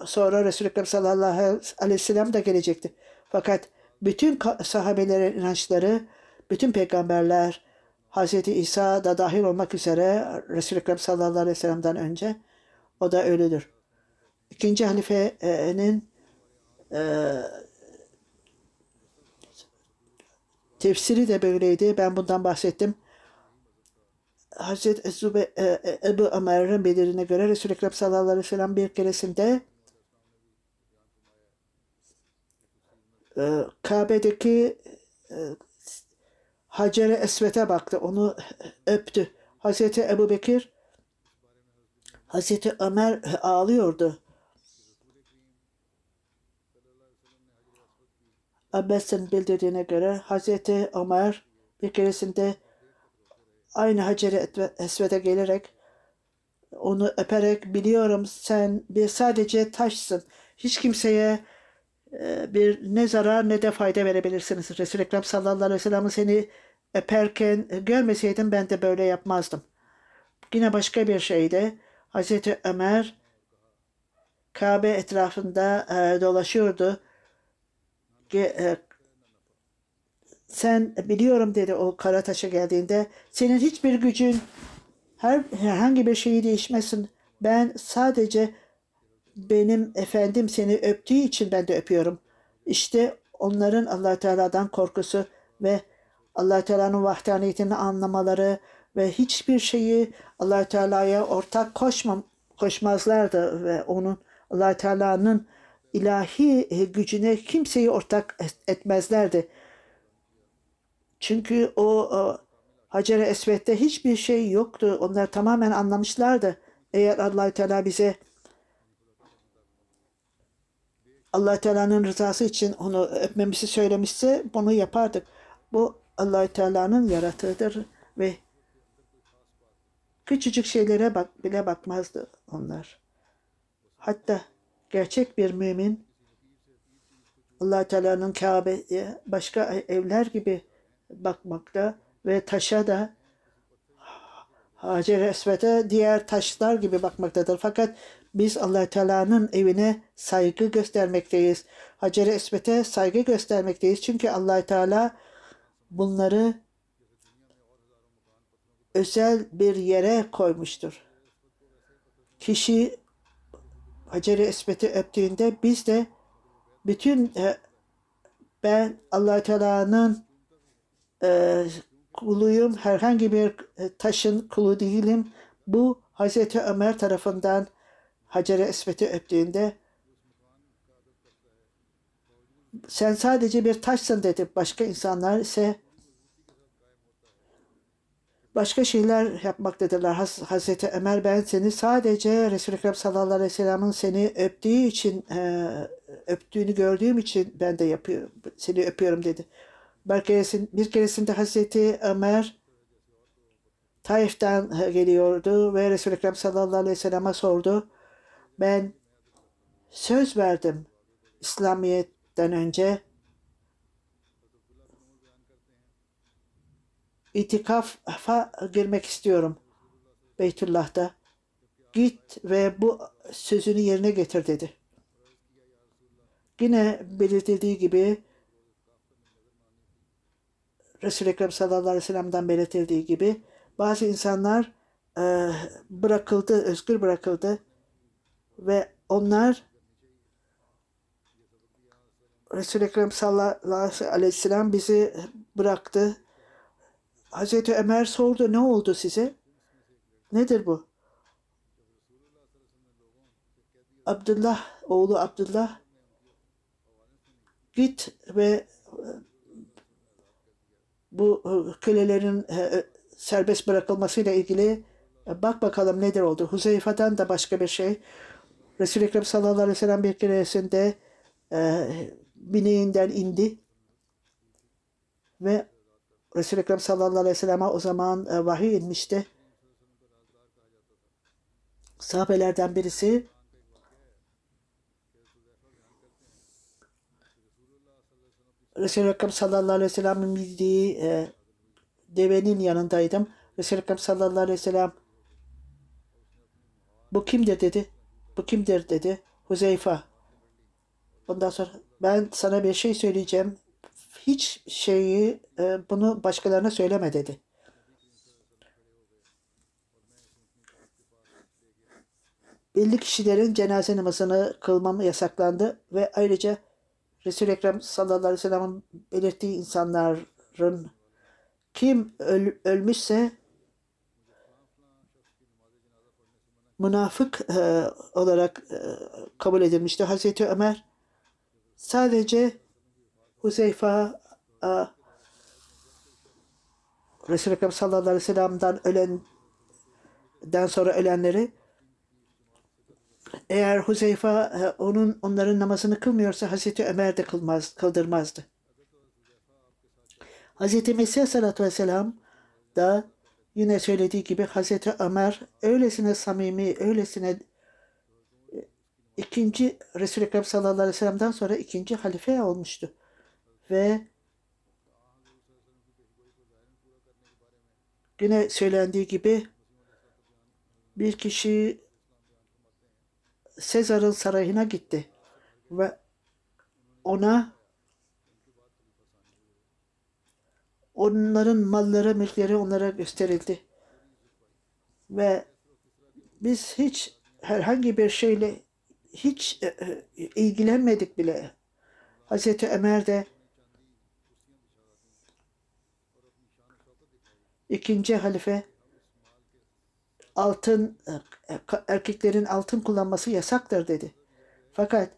Sonra Resul-i Ekrem sallallahu aleyhi ve sellem de gelecekti. Fakat bütün sahabelerin inançları, bütün peygamberler, Hz. İsa da dahil olmak üzere Resul-i Ekrem sallallahu aleyhi ve sellem'den önce o da ölüdür. İkinci halifenin e, tefsiri de böyleydi. Ben bundan bahsettim. Hazreti Zübe, e, e, Ebu Ömer'in belirine göre Resul-i Ekrem sallallahu aleyhi ve sellem bir keresinde e, Kabe'deki e, Hacer-i Esvet'e baktı. Onu öptü. Hazreti Ebu Bekir Hazreti Ömer ağlıyordu. Abbas'ın bildirdiğine göre Hazreti Ömer bir keresinde aynı Hacer-i Esved'e gelerek onu öperek biliyorum sen bir sadece taşsın. Hiç kimseye e, bir ne zarar ne de fayda verebilirsiniz. Resul-i Ekrem sallallahu aleyhi ve sellem seni öperken görmeseydim ben de böyle yapmazdım. Yine başka bir şeyde Hazreti Ömer Kabe etrafında e, dolaşıyordu. E, sen biliyorum dedi o kara taşa geldiğinde senin hiçbir gücün her herhangi bir şeyi değişmesin. Ben sadece benim efendim seni öptüğü için ben de öpüyorum. İşte onların allah Teala'dan korkusu ve allah Teala'nın vahdaniyetini anlamaları ve hiçbir şeyi allah Teala'ya ortak koşmam, koşmazlardı ve onun allah Teala'nın ilahi gücüne kimseyi ortak etmezlerdi. Çünkü o, Hacer-i Esved'de hiçbir şey yoktu. Onlar tamamen anlamışlardı. Eğer allah Teala bize allah Teala'nın rızası için onu öpmemizi söylemişse bunu yapardık. Bu allah Teala'nın yaratığıdır ve küçücük şeylere bak, bile bakmazdı onlar. Hatta gerçek bir mümin allah Teala'nın Kabe'ye başka evler gibi bakmakta ve taşa da Hacer Esved'e diğer taşlar gibi bakmaktadır. Fakat biz allah Teala'nın evine saygı göstermekteyiz. Hacer Esved'e saygı göstermekteyiz. Çünkü allah Teala bunları özel bir yere koymuştur. Kişi Hacer-i Esved'i öptüğünde biz de bütün e, ben allah Teala'nın e, kuluyum, herhangi bir e, taşın kulu değilim. Bu Hazreti Ömer tarafından Hacer-i Esved'i öptüğünde sen sadece bir taşsın dedi. Başka insanlar ise başka şeyler yapmaktadırlar. Haz Hazreti Ömer ben seni sadece Resul-i Ekrem sallallahu aleyhi ve sellem'in seni öptüğü için e, öptüğünü gördüğüm için ben de yapıyorum. Seni öpüyorum dedi. Bir keresinde, bir keresinde Hazreti Ömer Taif'ten geliyordu ve Resul-i Ekrem sallallahu aleyhi ve sellem'e sordu. Ben söz verdim İslamiyet'ten önce itikafa girmek istiyorum Beytullah'ta. Git ve bu sözünü yerine getir dedi. Yine belirtildiği gibi Resul-i Ekrem sallallahu aleyhi ve sellem'den belirtildiği gibi bazı insanlar e, bırakıldı, özgür bırakıldı ve onlar Resul-i Ekrem sallallahu aleyhi ve sellem bizi bıraktı. Hazreti Ömer sordu ne oldu size? Nedir bu? Abdullah, oğlu Abdullah git ve bu kölelerin serbest bırakılmasıyla ilgili bak bakalım nedir oldu. Huzeyfa'dan da başka bir şey. Resul-i Ekrem sallallahu aleyhi ve sellem bir keresinde e, bineğinden indi ve Resul-i Ekrem sallallahu aleyhi ve sellem'e o zaman e, vahiy inmişti. Sahabelerden birisi Resul-i Ekrem sallallahu aleyhi ve sellem'in bildiği e, devenin yanındaydım. Resul-i Ekrem sallallahu aleyhi ve sellem bu kimdir dedi. Bu kimdir dedi. Huzeyfa. Ondan sonra ben sana bir şey söyleyeceğim. Hiç şeyi e, bunu başkalarına söyleme dedi. Belli kişilerin cenaze namazını kılmam yasaklandı ve ayrıca Resul-i Ekrem sallallahu aleyhi ve sellem'in belirttiği insanların kim öl, ölmüşse münafık e, olarak e, kabul edilmişti. Hazreti Ömer sadece Huzeyfa Resul-i Ekrem sallallahu aleyhi ve sellem'den ölenden sonra ölenleri eğer Huzeyfa e, onun onların namazını kılmıyorsa Hazreti Ömer de kılmaz, kıldırmazdı. Hz. Mesih Aleyhisselatü Vesselam da yine söylediği gibi Hz. Ömer öylesine samimi, öylesine e, ikinci Resul-i Ekrem sallallahu aleyhi ve sellem'den sonra ikinci halife olmuştu. Ve yine söylendiği gibi bir kişi Sezar'ın sarayına gitti ve ona onların malları, mülkleri onlara gösterildi. Ve biz hiç herhangi bir şeyle hiç e, e, ilgilenmedik bile. Hazreti Ömer de ikinci halife altın e, erkeklerin altın kullanması yasaktır dedi. Fakat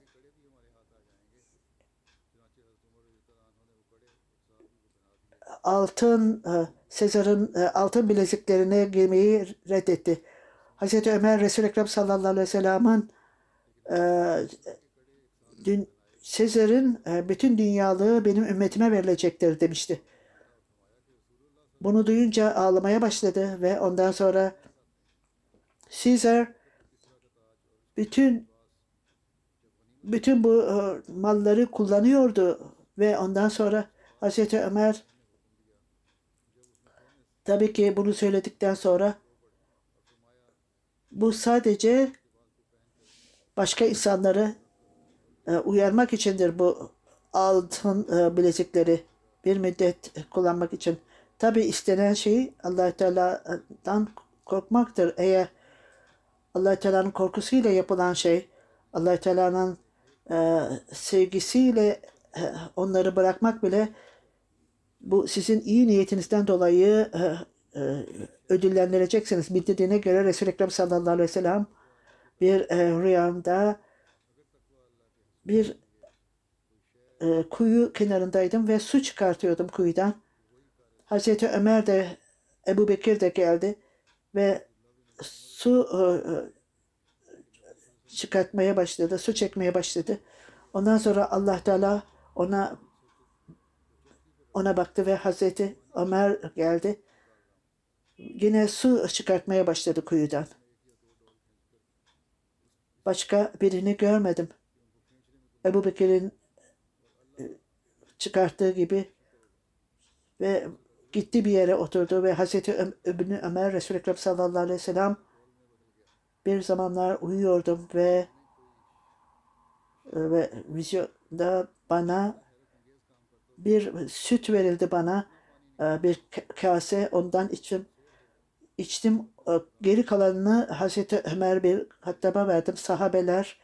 altın e, Sezar'ın e, altın bileziklerine girmeyi reddetti. Hazreti Ömer Resul-i Ekrem sallallahu aleyhi ve sellem'in Sezar'ın bütün dünyalığı benim ümmetime verilecektir demişti. Bunu duyunca ağlamaya başladı ve ondan sonra Caesar bütün bütün bu e, malları kullanıyordu ve ondan sonra Hazreti Ömer tabii ki bunu söyledikten sonra bu sadece başka insanları e, uyarmak içindir bu altın e, bilezikleri bir müddet kullanmak için. Tabi istenen şey allah Teala'dan korkmaktır. Eğer allah Teala'nın korkusuyla yapılan şey, allah Teala'nın e, sevgisiyle e, onları bırakmak bile bu sizin iyi niyetinizden dolayı e, e, ödüllendireceksiniz. Bildirdiğine göre Resul-i Ekrem sallallahu aleyhi ve sellem bir e, rüyamda bir e, kuyu kenarındaydım ve su çıkartıyordum kuyudan. Hazreti Ömer de Ebu Bekir de geldi ve su e, e, çıkartmaya başladı, su çekmeye başladı. Ondan sonra Allah Teala ona ona baktı ve Hazreti Ömer geldi. Yine su çıkartmaya başladı kuyudan. Başka birini görmedim. Ebu Bekir'in e, çıkarttığı gibi ve gitti bir yere oturdu ve Hazreti Öbnü Ömer Resul-i Ekrem sallallahu aleyhi ve sellem bir zamanlar uyuyordum ve ve vizyonda bana bir süt verildi bana e, bir kase. Ondan içim içtim. E, geri kalanını Hazreti Ömer bir hattaba verdim. Sahabeler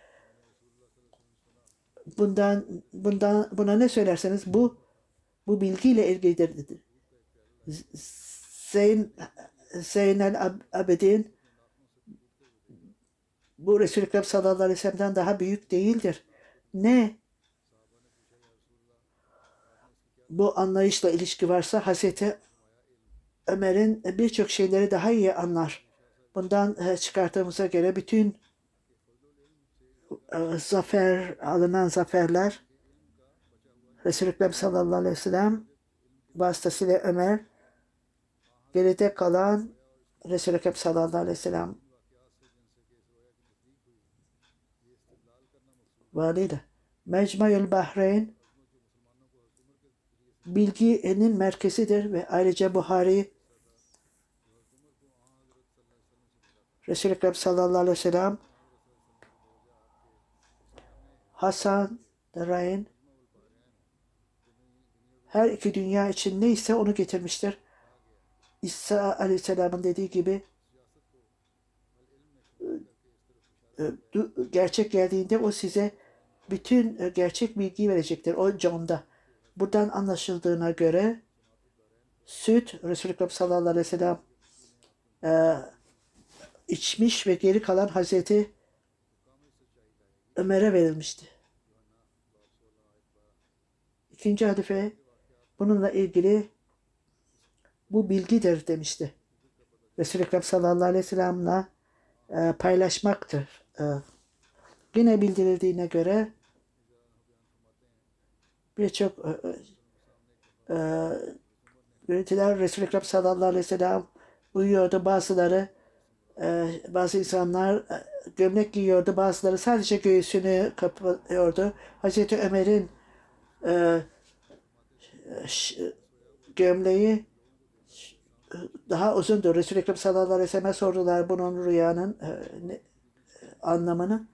bundan bundan buna ne söylerseniz bu bu bilgiyle ilgilidir. Zeyn Zeynel Abedin bu Resul-i Ekrem sallallahu aleyhi ve sellem'den daha büyük değildir. Ne bu anlayışla ilişki varsa Hazreti Ömer'in birçok şeyleri daha iyi anlar. Bundan e, çıkarttığımıza göre bütün e, zafer, alınan zaferler Resul-i Ekrem sallallahu aleyhi ve sellem vasıtasıyla Ömer geride kalan Resul-i Ekrem sallallahu aleyhi ve sellem valiyle Mecmu'l Bahreyn bilginin merkezidir ve ayrıca Buhari Resul-i Ekrem sallallahu aleyhi ve sellem Hasan Rain her iki dünya için neyse onu getirmiştir. İsa Aleyhisselam'ın dediği gibi e, gerçek geldiğinde o size bütün e, gerçek bilgiyi verecektir. O John'da. Buradan anlaşıldığına göre süt Resulü Ekrem sallallahu aleyhi ve sellem e, içmiş ve geri kalan Hazreti Ömer'e verilmişti. İkinci halife bununla ilgili bu bilgidir demişti. Resul-i Ekrem sallallahu aleyhi ve sellem'le e, paylaşmaktır. E, yine bildirildiğine göre birçok e, e, görüntüler Resul-i Ekrem sallallahu aleyhi ve sellem uyuyordu. Bazıları e, bazı insanlar e, gömlek giyiyordu. Bazıları sadece göğsünü kapıyordu. Hazreti Ömer'in e, gömleği daha uzundur. Resul-i Ekrem sallallahu aleyhi ve sellem'e sordular bunun rüyanın e, ne- anlamını.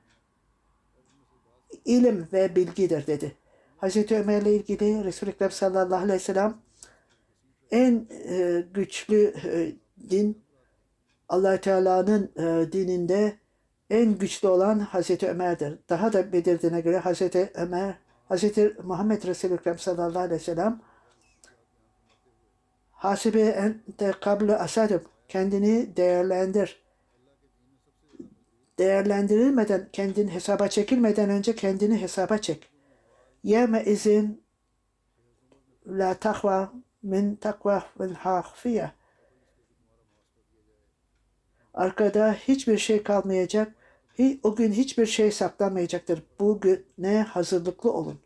İlim ve bilgidir dedi. Hazreti Ömer'le ilgili Resul-i Ekrem sallallahu aleyhi ve sellem en e, güçlü e, din allah Teala'nın e, dininde en güçlü olan Hazreti Ömer'dir. Daha da belirdiğine göre Hazreti Ömer, Hazreti Muhammed Resulü Ekrem sallallahu aleyhi ve sellem Hasibe ente kablu asadım. Kendini değerlendir. Değerlendirilmeden, kendin hesaba çekilmeden önce kendini hesaba çek. Yeme izin la takva min takva vel hafiye. Arkada hiçbir şey kalmayacak. O gün hiçbir şey saklanmayacaktır. Bugüne hazırlıklı olun.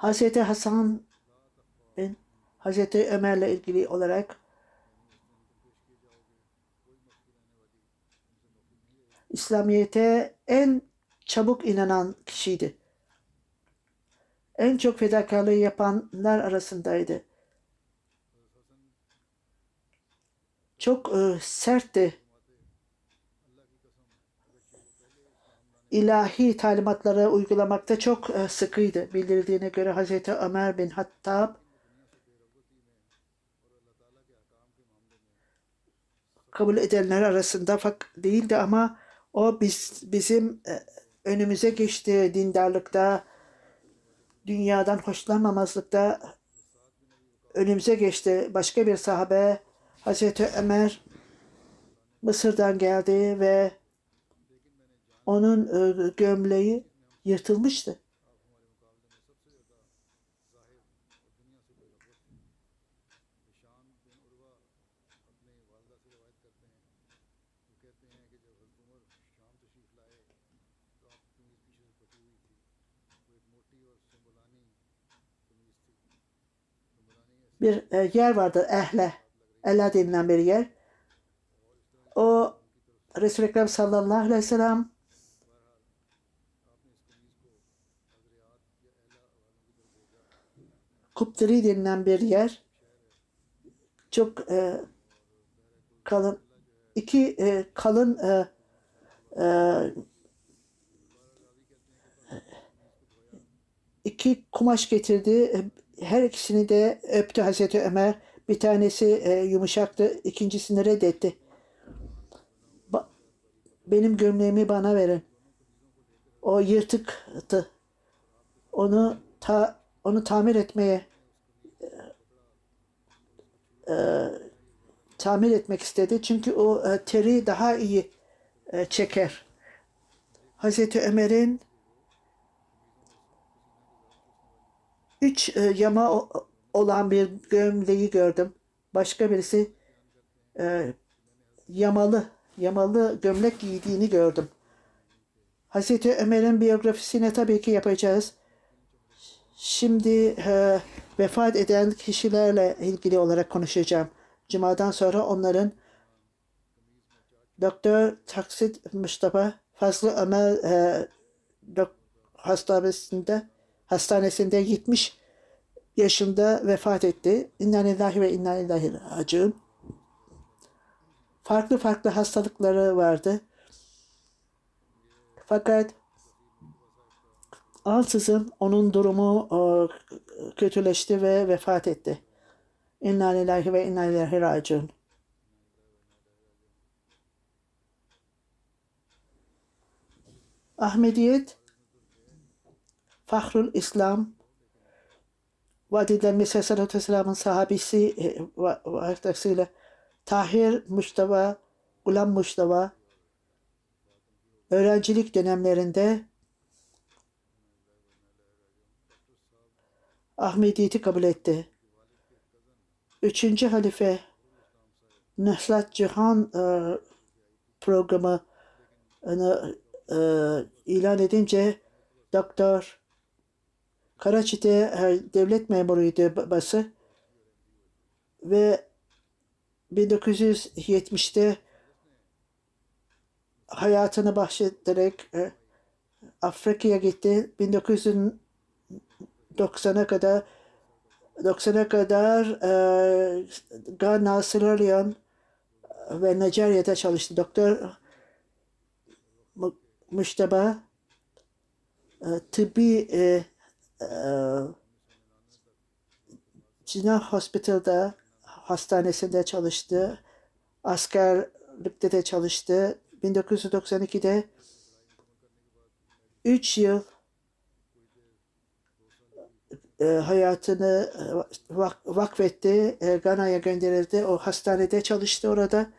Hazreti Hasan Hazreti Ömer'le ilgili olarak İslamiyet'e en çabuk inanan kişiydi. En çok fedakarlığı yapanlar arasındaydı. Çok e, sertti. İlahi talimatları uygulamakta çok e, sıkıydı. Bildirildiğine göre Hazreti Ömer bin Hattab kabul edenler arasında fak değildi ama o biz bizim e, önümüze geçti dindarlıkta, dünyadan hoşlanmamazlıkta önümüze geçti. Başka bir sahabe Hazreti Ömer Mısır'dan geldi ve onun e, gömleği yırtılmıştı. Bir e, yer vardı Ehle. Ela denilen bir yer. O Resul-i Ekrem sallallahu aleyhi ve sellem Kupteri denilen bir yer. Çok e, kalın iki e, kalın e, e, iki kumaş getirdi. E, Her ikisini de öptü Hazreti Ömer. Bir tanesi e, yumuşaktı, ikincisini reddetti. Ba- benim gömleğimi bana verin. O yırtıktı. Onu ta onu tamir etmeye e, tamir etmek istedi. Çünkü o e, teri daha iyi e, çeker. Hazreti Ömer'in üç e, yama olan bir gömleği gördüm. Başka birisi e, yamalı yamalı gömlek giydiğini gördüm. Hazreti Ömer'in biyografisini tabii ki yapacağız. Şimdi e, vefat eden kişilerle ilgili olarak konuşacağım. Cuma'dan sonra onların Doktor Taksit Mustafa Fazlı Ömer e, dok- hastanesinde hastanesinde 70 yaşında vefat etti. İnna lillahi ve inna ilaihi raciun. Farklı farklı hastalıkları vardı. Fakat ansızın onun durumu kötüleşti ve vefat etti. İnna lillahi ve inna ilaihi raciun. Ahmediyet Fahrul İslam Vadiden Mesih Sallallahu Vesselam'ın sahabisi e, va- vasıtasıyla Tahir Mustafa, Gulam Mustafa öğrencilik dönemlerinde Ahmediyeti kabul etti. Üçüncü halife Nusrat Cihan e, programı e, ilan edince Doktor Karaçi'de e, devlet memuruydu babası ve 1970'te hayatını bahşederek e, Afrika'ya gitti. 1990'a kadar 90'a kadar e, Ghana, Sierra Leone ve Nijerya'da çalıştı. Doktor Müşteba e, tıbbi e, e, Jinnah Hospital'da hastanesinde çalıştı. Askerlikte de çalıştı. 1992'de 3 yıl e, hayatını e, vak- vakfetti. E, Gana'ya gönderildi. O hastanede çalıştı orada.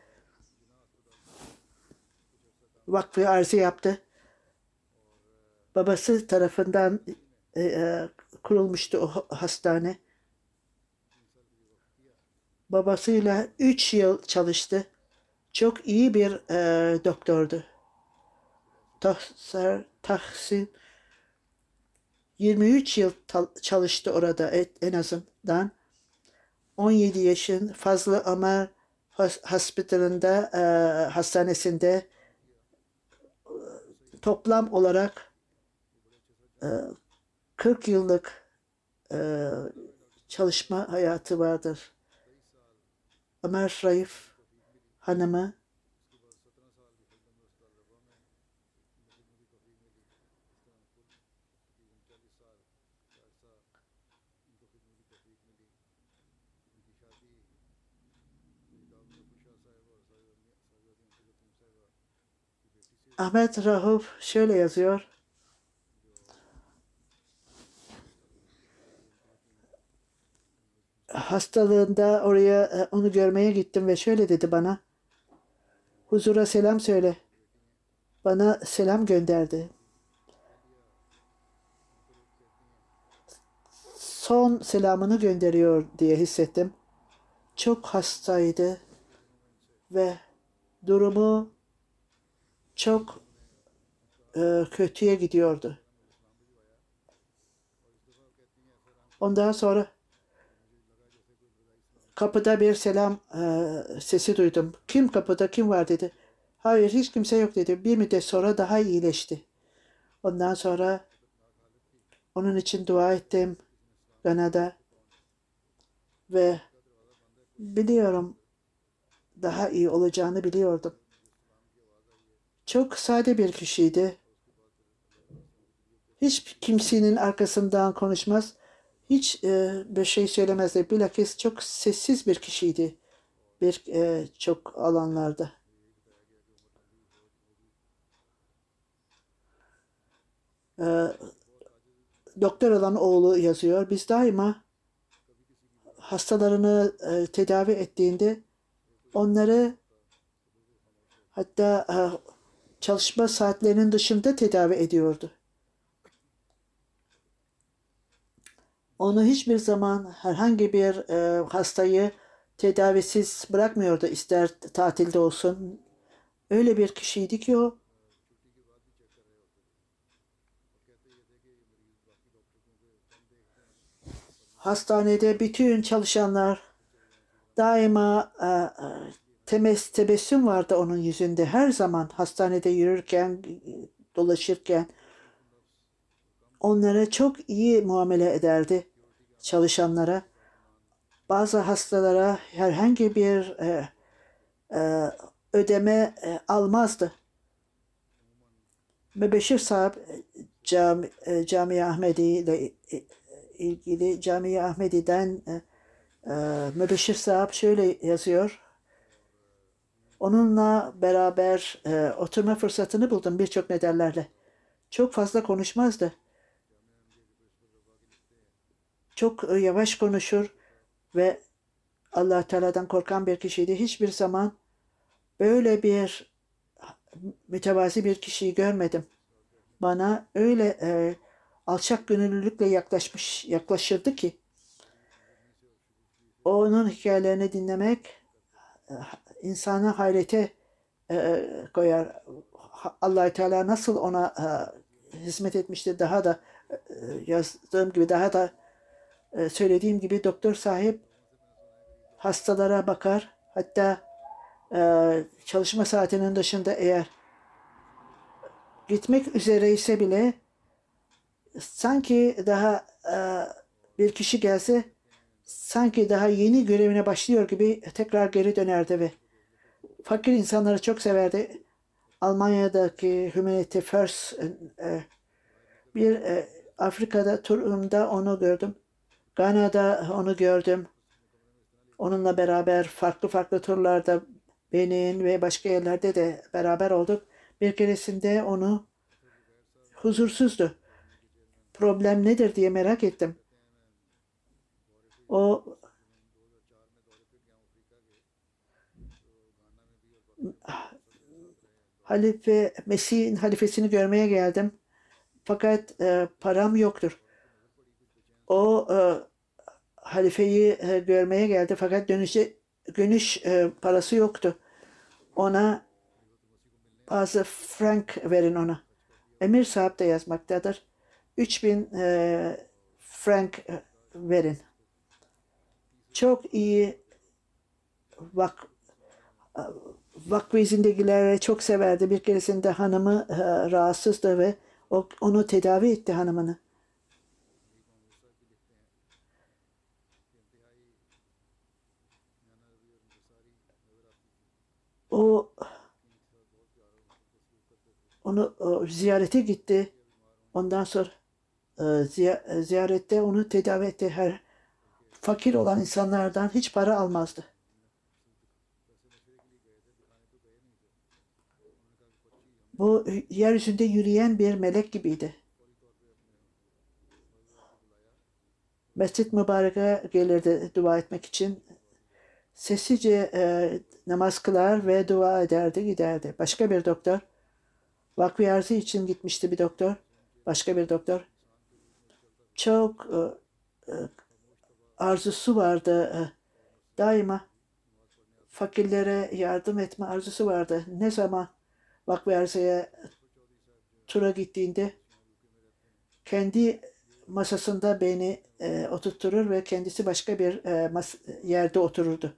Vakfı arzu yaptı. Babası tarafından kurulmuştu o ha- hastane. Babasıyla 3 yıl çalıştı. Çok iyi bir e, doktordu. Tahsar, Tahsin 23 yıl çalıştı orada et- en azından. 17 yaşın Ömer Hos- Hospital'ında e, hastanesinde e, toplam olarak e, 40 yıllık e, çalışma hayatı vardır. Ömer Raif hanımı Ahmet Rahuf şöyle yazıyor. Hastalığında oraya e, onu görmeye gittim ve şöyle dedi bana. Huzura selam söyle. Bana selam gönderdi. Son selamını gönderiyor diye hissettim. Çok hastaydı ve durumu çok e, kötüye gidiyordu. Ondan sonra kapıda bir selam e, sesi duydum. Kim kapıda kim var dedi. Hayır hiç kimse yok dedi. Bir müddet sonra daha iyileşti. Ondan sonra onun için dua ettim Gana'da ve biliyorum daha iyi olacağını biliyordum. Çok sade bir kişiydi. Hiç kimsenin arkasından konuşmaz. Hiç e, bir şey söylemezdi. Bilakis çok sessiz bir kişiydi. Bir e, çok alanlarda. E, doktor olan oğlu yazıyor. Biz daima hastalarını e, tedavi ettiğinde onları hatta e, çalışma saatlerinin dışında tedavi ediyordu. Onu hiçbir zaman herhangi bir e, hastayı tedavisiz bırakmıyordu. İster tatilde olsun. Öyle bir kişiydi ki o. Hastanede bütün çalışanlar daima e, e, temes, tebessüm vardı onun yüzünde. Her zaman hastanede yürürken, dolaşırken onlara çok iyi muamele ederdi çalışanlara. Bazı hastalara herhangi bir e, e, ödeme e, almazdı. Mübeşir Sahab Cami, e, Camii Ahmedi ile e, ilgili Camii Ahmedi'den e, e, Mübeşir Sahab şöyle yazıyor. Onunla beraber e, oturma fırsatını buldum birçok nedenlerle. Çok fazla konuşmazdı. Çok e, yavaş konuşur ve Allah Teala'dan korkan bir kişiydi. Hiçbir zaman böyle bir mütevazi bir kişiyi görmedim. Bana öyle e, alçak gönüllülükle yaklaşmış yaklaşırdı ki onun hikayelerini dinlemek e, insanı hayrete e, koyar. Allah Teala nasıl ona e, hizmet etmişti. Daha da e, yazdığım gibi daha da e, söylediğim gibi doktor sahip hastalara bakar. Hatta e, çalışma saatinin dışında eğer gitmek üzere ise bile sanki daha e, bir kişi gelse sanki daha yeni görevine başlıyor gibi tekrar geri dönerdi ve fakir insanları çok severdi. Almanya'daki Humanity First e, bir e, Afrika'da turumda onu gördüm. Gana'da onu gördüm. Onunla beraber farklı farklı turlarda Benin ve başka yerlerde de beraber olduk. Bir keresinde onu huzursuzdu. Problem nedir diye merak ettim. O halife Mesih'in halifesini görmeye geldim. Fakat e, param yoktur. O e, halifeyi e, görmeye geldi fakat dönüşe dönüş e, parası yoktu. Ona bazı frank verin ona. Emir sahip de yazmaktadır. 3000 e, frank e, verin. Çok iyi vak vakfı izindekileri çok severdi. Bir keresinde hanımı e, rahatsızdı ve o, onu tedavi etti hanımını. O onu o, ziyarete gitti. Ondan sonra e, ziy- e, ziyarette onu tedavi etti. Her fakir olan insanlardan hiç para almazdı. Bu yeryüzünde yürüyen bir melek gibiydi. Mescid Mübarek'e gelirdi dua etmek için. Sessizce e, namaz kılar ve dua ederdi giderdi. Başka bir doktor, vakfı arzu için gitmişti bir doktor. Başka bir doktor. Çok e, e, arzusu vardı. E, daima fakirlere yardım etme arzusu vardı. Ne zaman vakfı arzaya tura gittiğinde kendi masasında beni e, oturtturur ve kendisi başka bir e, mas- yerde otururdu.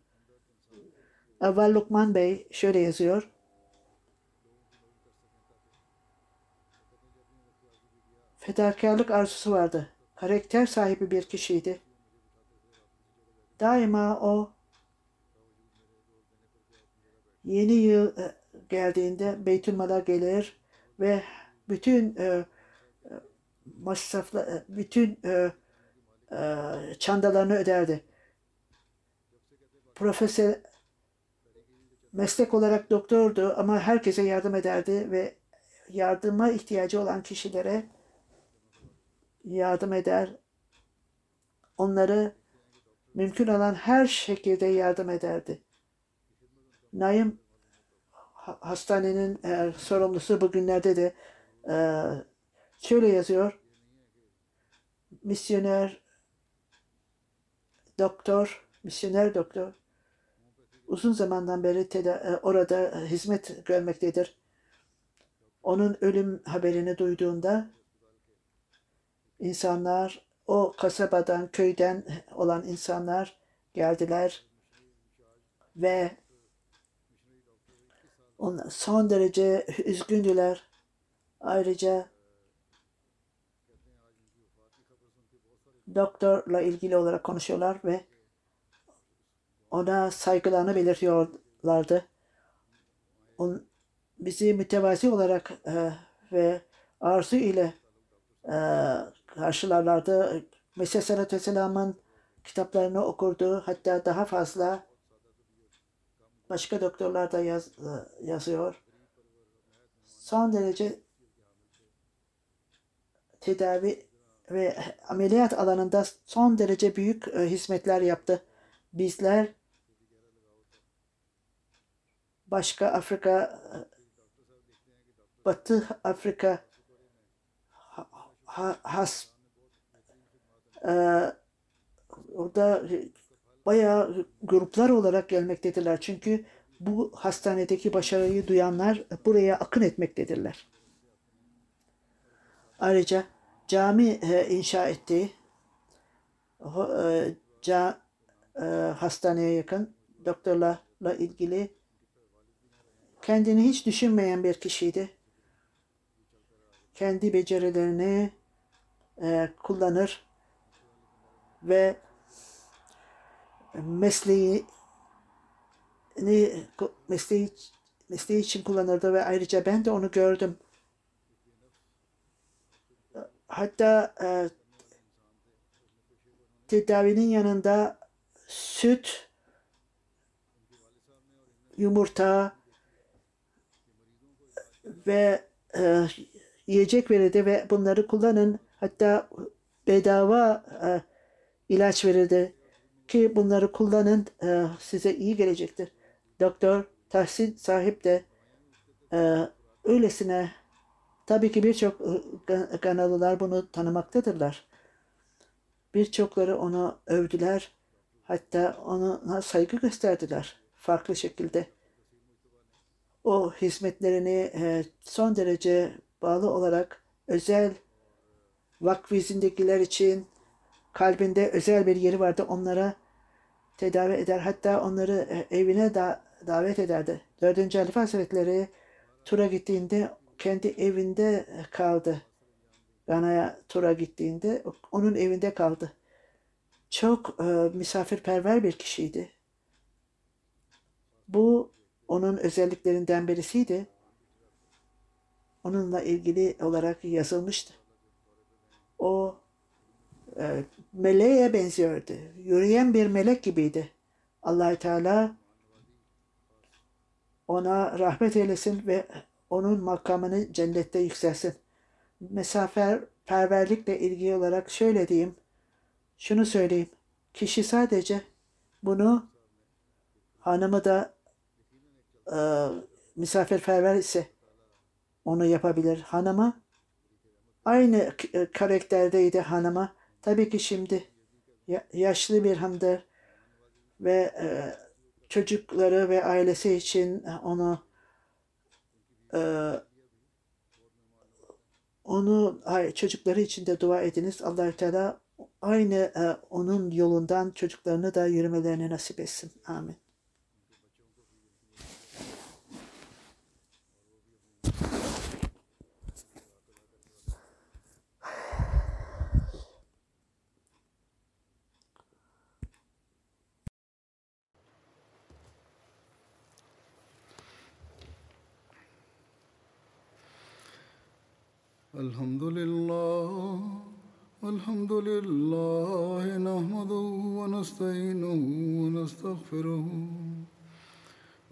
Evvel Lukman Bey şöyle yazıyor. Fedakarlık arzusu vardı. Karakter sahibi bir kişiydi. Daima o yeni yıl geldiğinde Beytülmal'a gelir ve bütün e, e, masrafla e, bütün e, e, çandalarını öderdi. Profesör meslek olarak doktordu ama herkese yardım ederdi ve yardıma ihtiyacı olan kişilere yardım eder. Onları mümkün olan her şekilde yardım ederdi. Naim hastanenin e, sorumlusu bugünlerde de e, şöyle yazıyor. Misyoner doktor, misyoner doktor uzun zamandan beri teda- e, orada hizmet görmektedir. Onun ölüm haberini duyduğunda insanlar o kasabadan, köyden olan insanlar geldiler ve onlar son derece üzgündüler. Ayrıca doktorla ilgili olarak konuşuyorlar ve ona saygılarını belirtiyorlardı. On, bizi mütevazi olarak e, ve arzu ile e, karşılarlardı. Mesih Aleyhisselatü Vesselam'ın kitaplarını okurdu. Hatta daha fazla başka doktorlar da yaz, e, yazıyor. Son derece tedavi ve ameliyat alanında son derece büyük e, hizmetler yaptı. Bizler başka Afrika, e, Batı Afrika ha, ha- has e, orada bayağı gruplar olarak gelmektedirler. Çünkü bu hastanedeki başarıyı duyanlar buraya akın etmektedirler. Ayrıca cami e, inşa etti. Ho- e, e, hastaneye yakın doktorlarla ilgili kendini hiç düşünmeyen bir kişiydi. Kendi becerilerini kullanır ve mesleği mesleği mesleği için kullanırdı ve ayrıca ben de onu gördüm. Hatta e, tedavinin yanında süt, yumurta ve e, yiyecek verirdi ve bunları kullanın. Hatta bedava e, ilaç verirdi ki bunları kullanın e, size iyi gelecektir. Doktor tahsil sahip de e, öylesine tabii ki birçok e, Ganalılar bunu tanımaktadırlar. Birçokları onu övdüler. Hatta ona saygı gösterdiler farklı şekilde. O hizmetlerini e, son derece bağlı olarak özel vakfı izindekiler için kalbinde özel bir yeri vardı. Onlara tedavi eder. Hatta onları e, evine da davet ederdi. Dördüncü Halife Hazretleri tura gittiğinde kendi evinde kaldı. Gana'ya tura gittiğinde onun evinde kaldı. Çok e, misafirperver bir kişiydi. Bu onun özelliklerinden birisiydi. Onunla ilgili olarak yazılmıştı. O e, meleğe benziyordu. Yürüyen bir melek gibiydi. allah Teala ona rahmet eylesin ve onun makamını cennette yükselsin. Mesafer perverlikle ilgili olarak şöyle diyeyim. Şunu söyleyeyim. Kişi sadece bunu hanımı da e, misafirperver ise onu yapabilir. Hanımı aynı e, karakterdeydi hanıma. Tabii ki şimdi ya- yaşlı bir hanımdır ve e, çocukları ve ailesi için onu e, onu çocukları için de dua ediniz. allah Teala aynı e, onun yolundan çocuklarını da yürümelerini nasip etsin. Amin.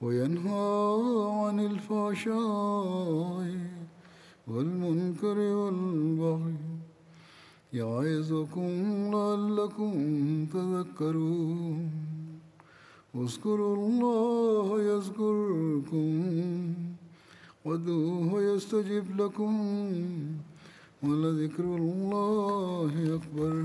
وينهى عن الفحشاء والمنكر والبغي يعظكم لعلكم تذكرون اذكروا الله يذكركم وادعوه يستجب لكم ولذكر الله أكبر